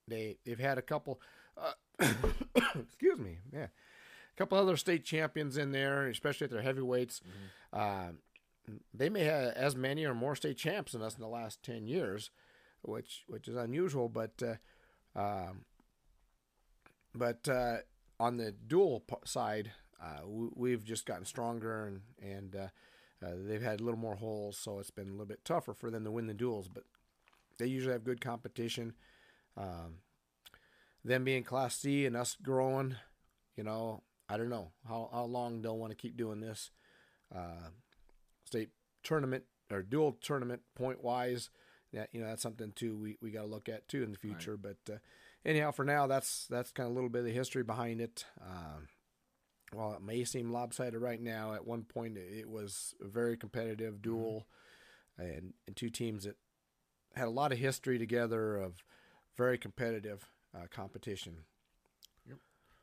they they've had a couple. Uh, [coughs] excuse me, yeah, a couple other state champions in there, especially at their heavyweights. Mm-hmm. they may have as many or more state champs than us in the last ten years which which is unusual. But uh, um, but uh, on the dual side, uh, we, have just gotten stronger and and uh, uh, they've had a little more holes, so it's been a little bit tougher for them to win the duels. But they usually have good competition. Um, them being Class C and us growing, you know, I don't know how, how long they'll want to keep doing this. Uh, state tournament or dual tournament point wise, that you know that's something too we, we got to look at too in the future. Right. But uh, anyhow, for now, that's that's kind of a little bit of the history behind it. Um, while it may seem lopsided right now, at one point it was a very competitive mm-hmm. duel, mm-hmm. and, and two teams that had a lot of history together of very competitive uh, competition. Yep.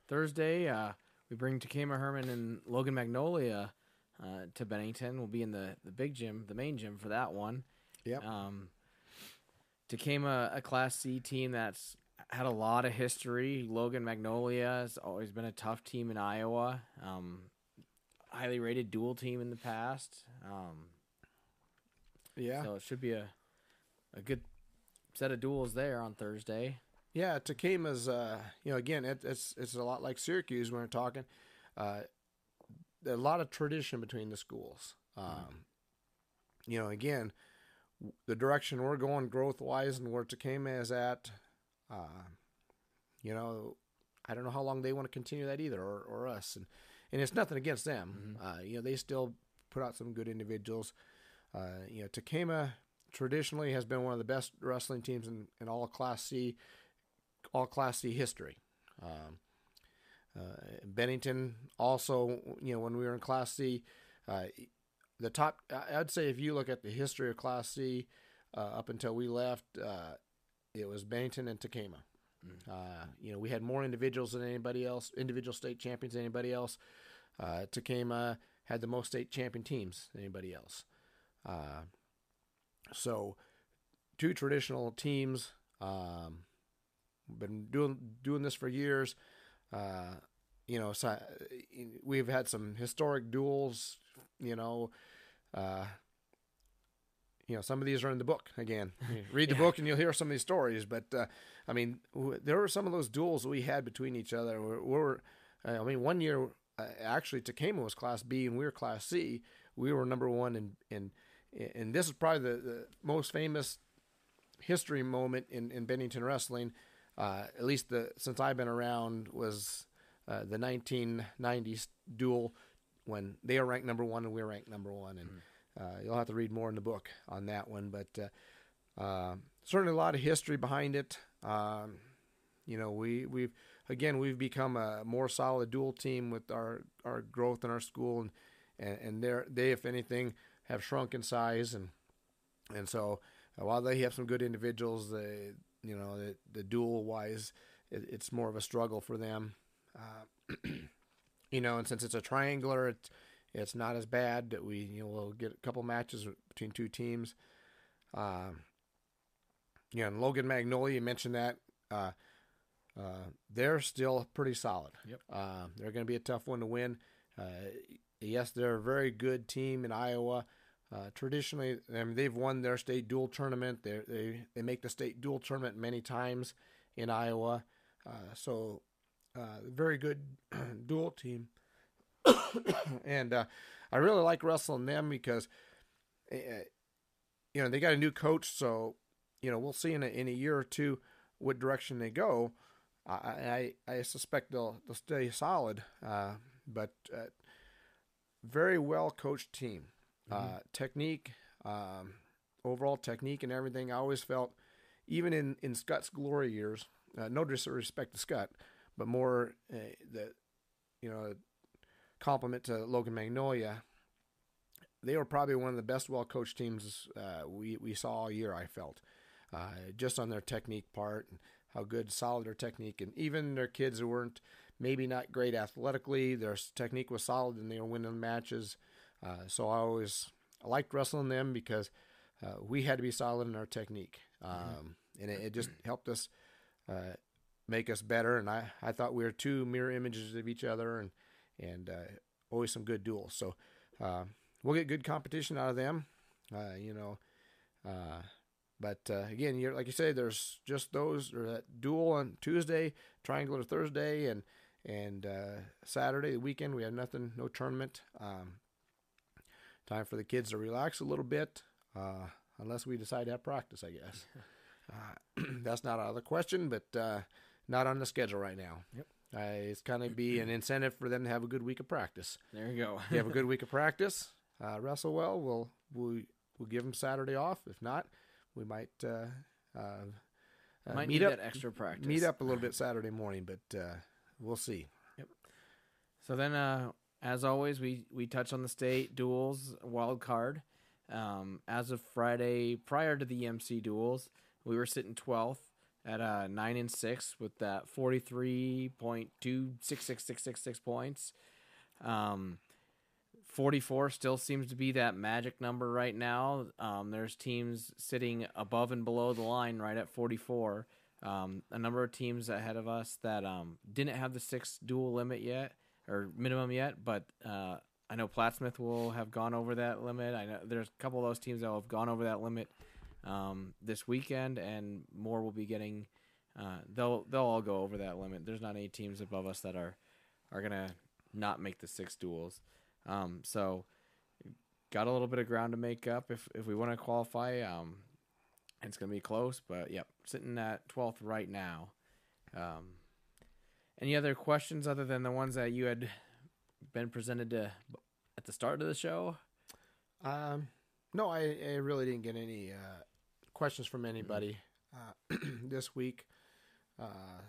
Thursday, uh, we bring Tekamah Herman and Logan Magnolia uh, to Bennington. We'll be in the, the big gym, the main gym for that one. Yep. Um, Tekamah, a Class C team that's had a lot of history. Logan Magnolia has always been a tough team in Iowa. Um, highly rated dual team in the past. Um, yeah. So it should be a a good set of duels there on Thursday. Yeah, Tekamah's. Uh, you know, again, it, it's it's a lot like Syracuse when we're talking. Uh, a lot of tradition between the schools. Um, mm-hmm. You know, again, the direction we're going growth wise and where Tekamah is at, uh, you know, I don't know how long they want to continue that either, or, or us. And and it's nothing against them. Mm-hmm. Uh, you know, they still put out some good individuals. Uh, you know, Tekamah traditionally has been one of the best wrestling teams in, in all Class C, all Class C history. Um, uh, Bennington also, you know, when we were in Class C, uh, the top. I'd say if you look at the history of Class C uh, up until we left, uh, it was Bennington and Tekamah. Mm. Uh, you know, we had more individuals than anybody else, individual state champions than anybody else. Uh, Tekamah had the most state champion teams than anybody else. Uh, so, two traditional teams. Um, been doing doing this for years. Uh, you know, so we've had some historic duels you know, uh, you know, some of these are in the book. Again, [laughs] read the yeah. book and you'll hear some of these stories. But uh, I mean, w- there were some of those duels we had between each other. We were, I mean, one year uh, actually Tekamah was Class B and we were Class C. We were number one, and and and this is probably the, the most famous history moment in, in Bennington wrestling. Uh, at least the since I've been around was uh, the 1990s duel when they are ranked number one and we're ranked number one. And mm-hmm. uh, you'll have to read more in the book on that one. But uh, uh, certainly a lot of history behind it. Um, you know, we we've again we've become a more solid dual team with our our growth in our school, and and, and they they if anything have shrunk in size, and and so uh, while they have some good individuals, the you know the the dual wise, it, it's more of a struggle for them. Uh, [clears throat] you know, and since it's a triangular, it's it's not as bad that we you know we'll get a couple matches between two teams. You know, and Logan Magnolia, you mentioned that. Uh, uh, they're still pretty solid. Yep. Uh, they're going to be a tough one to win. Uh, yes, they're a very good team in Iowa. Uh, traditionally, I mean, they've won their state dual tournament. They they they make the state dual tournament many times in Iowa. Uh, so, uh, very good [clears throat] dual team. [coughs] and uh, I really like wrestling them because, uh, you know, they got a new coach. So, you know, we'll see in a, in a year or two what direction they go. I I, I suspect they'll they'll stay solid. Uh, but uh, very well coached team. Uh, technique, um, overall technique, and everything. I always felt, even in in Skutt's glory years, uh, no disrespect to Skutt, but more uh, the, you know, compliment to Logan Magnolia. They were probably one of the best well coached teams uh, we we saw all year. I felt, uh, just on their technique part and how good, solid their technique, and even their kids who weren't maybe not great athletically, their technique was solid, and they were winning matches. Uh, so I always I liked wrestling them because uh, we had to be solid in our technique, um, mm-hmm. and it, it, just helped us uh, make us better. And I, I thought we were two mirror images of each other, and and uh, always some good duels. So uh, we'll get good competition out of them, uh, you know. but again, you're, like you say, there's just those or that duel on Tuesday, triangular Thursday, and and Saturday, the weekend, we have nothing, no tournament. Um, time for the kids to relax a little bit, uh, unless we decide to have practice, I guess. [laughs] Uh, [clears throat] that's not out of the question, but uh, not on the schedule right now. Yep. Uh, it's kind of be an incentive for them to have a good week of practice. There you go. if you have a good [laughs] week of practice, uh, wrestle well. We'll we'll we'll give them Saturday off. If not, we might uh, might meet up extra practice. Meet up a little bit [laughs] Saturday morning, but we'll see. Yep. So then, as always, we we touch on the state duels wild card. Um, as of Friday, prior to the EMC duels, we were sitting twelfth at uh, nine and six with that forty three point two six six six six six points. Um, 44 still seems to be that magic number right now. Um, there's teams sitting above and below the line right at 44. Um, a number of teams ahead of us that um, didn't have the six dual limit yet or minimum yet, but uh, I know Plattsmouth will have gone over that limit. I know there's a couple of those teams that will have gone over that limit um, this weekend, and more will be getting. Uh, they'll they'll all go over that limit. There's not any teams above us that are are gonna not make the six duels. Um, so got a little bit of ground to make up if if we want to qualify. Um, it's gonna be close, but yep, sitting at 12th right now. Um, any other questions other than the ones that you had been presented to at the start of the show? Um, no, I, I really didn't get any uh, questions from anybody uh, [clears throat] this week. Uh,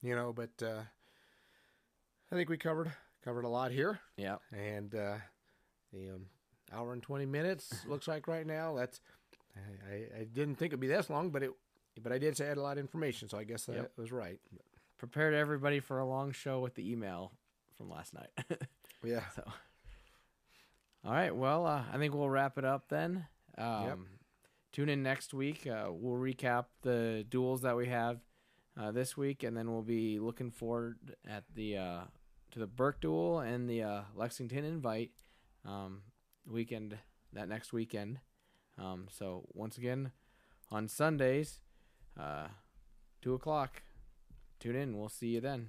you know, but uh, I think we covered covered a lot here. Yeah, and uh, the um, hour and twenty minutes [laughs] looks like right now. That's I, I, I, didn't think it'd be this long, but it but I did say I had a lot of information, so I guess that yep. was right. Prepared everybody for a long show with the email from last night. [laughs] yeah. So, all right. Well, uh, I think we'll wrap it up then. Um, yep. Tune in next week. Uh, we'll recap the duels that we have uh, this week, and then we'll be looking forward at the uh, to the Burke duel and the uh, Lexington invite um, weekend that next weekend. Um, so once again, on Sundays, uh, two o'clock tune in. We'll see you then.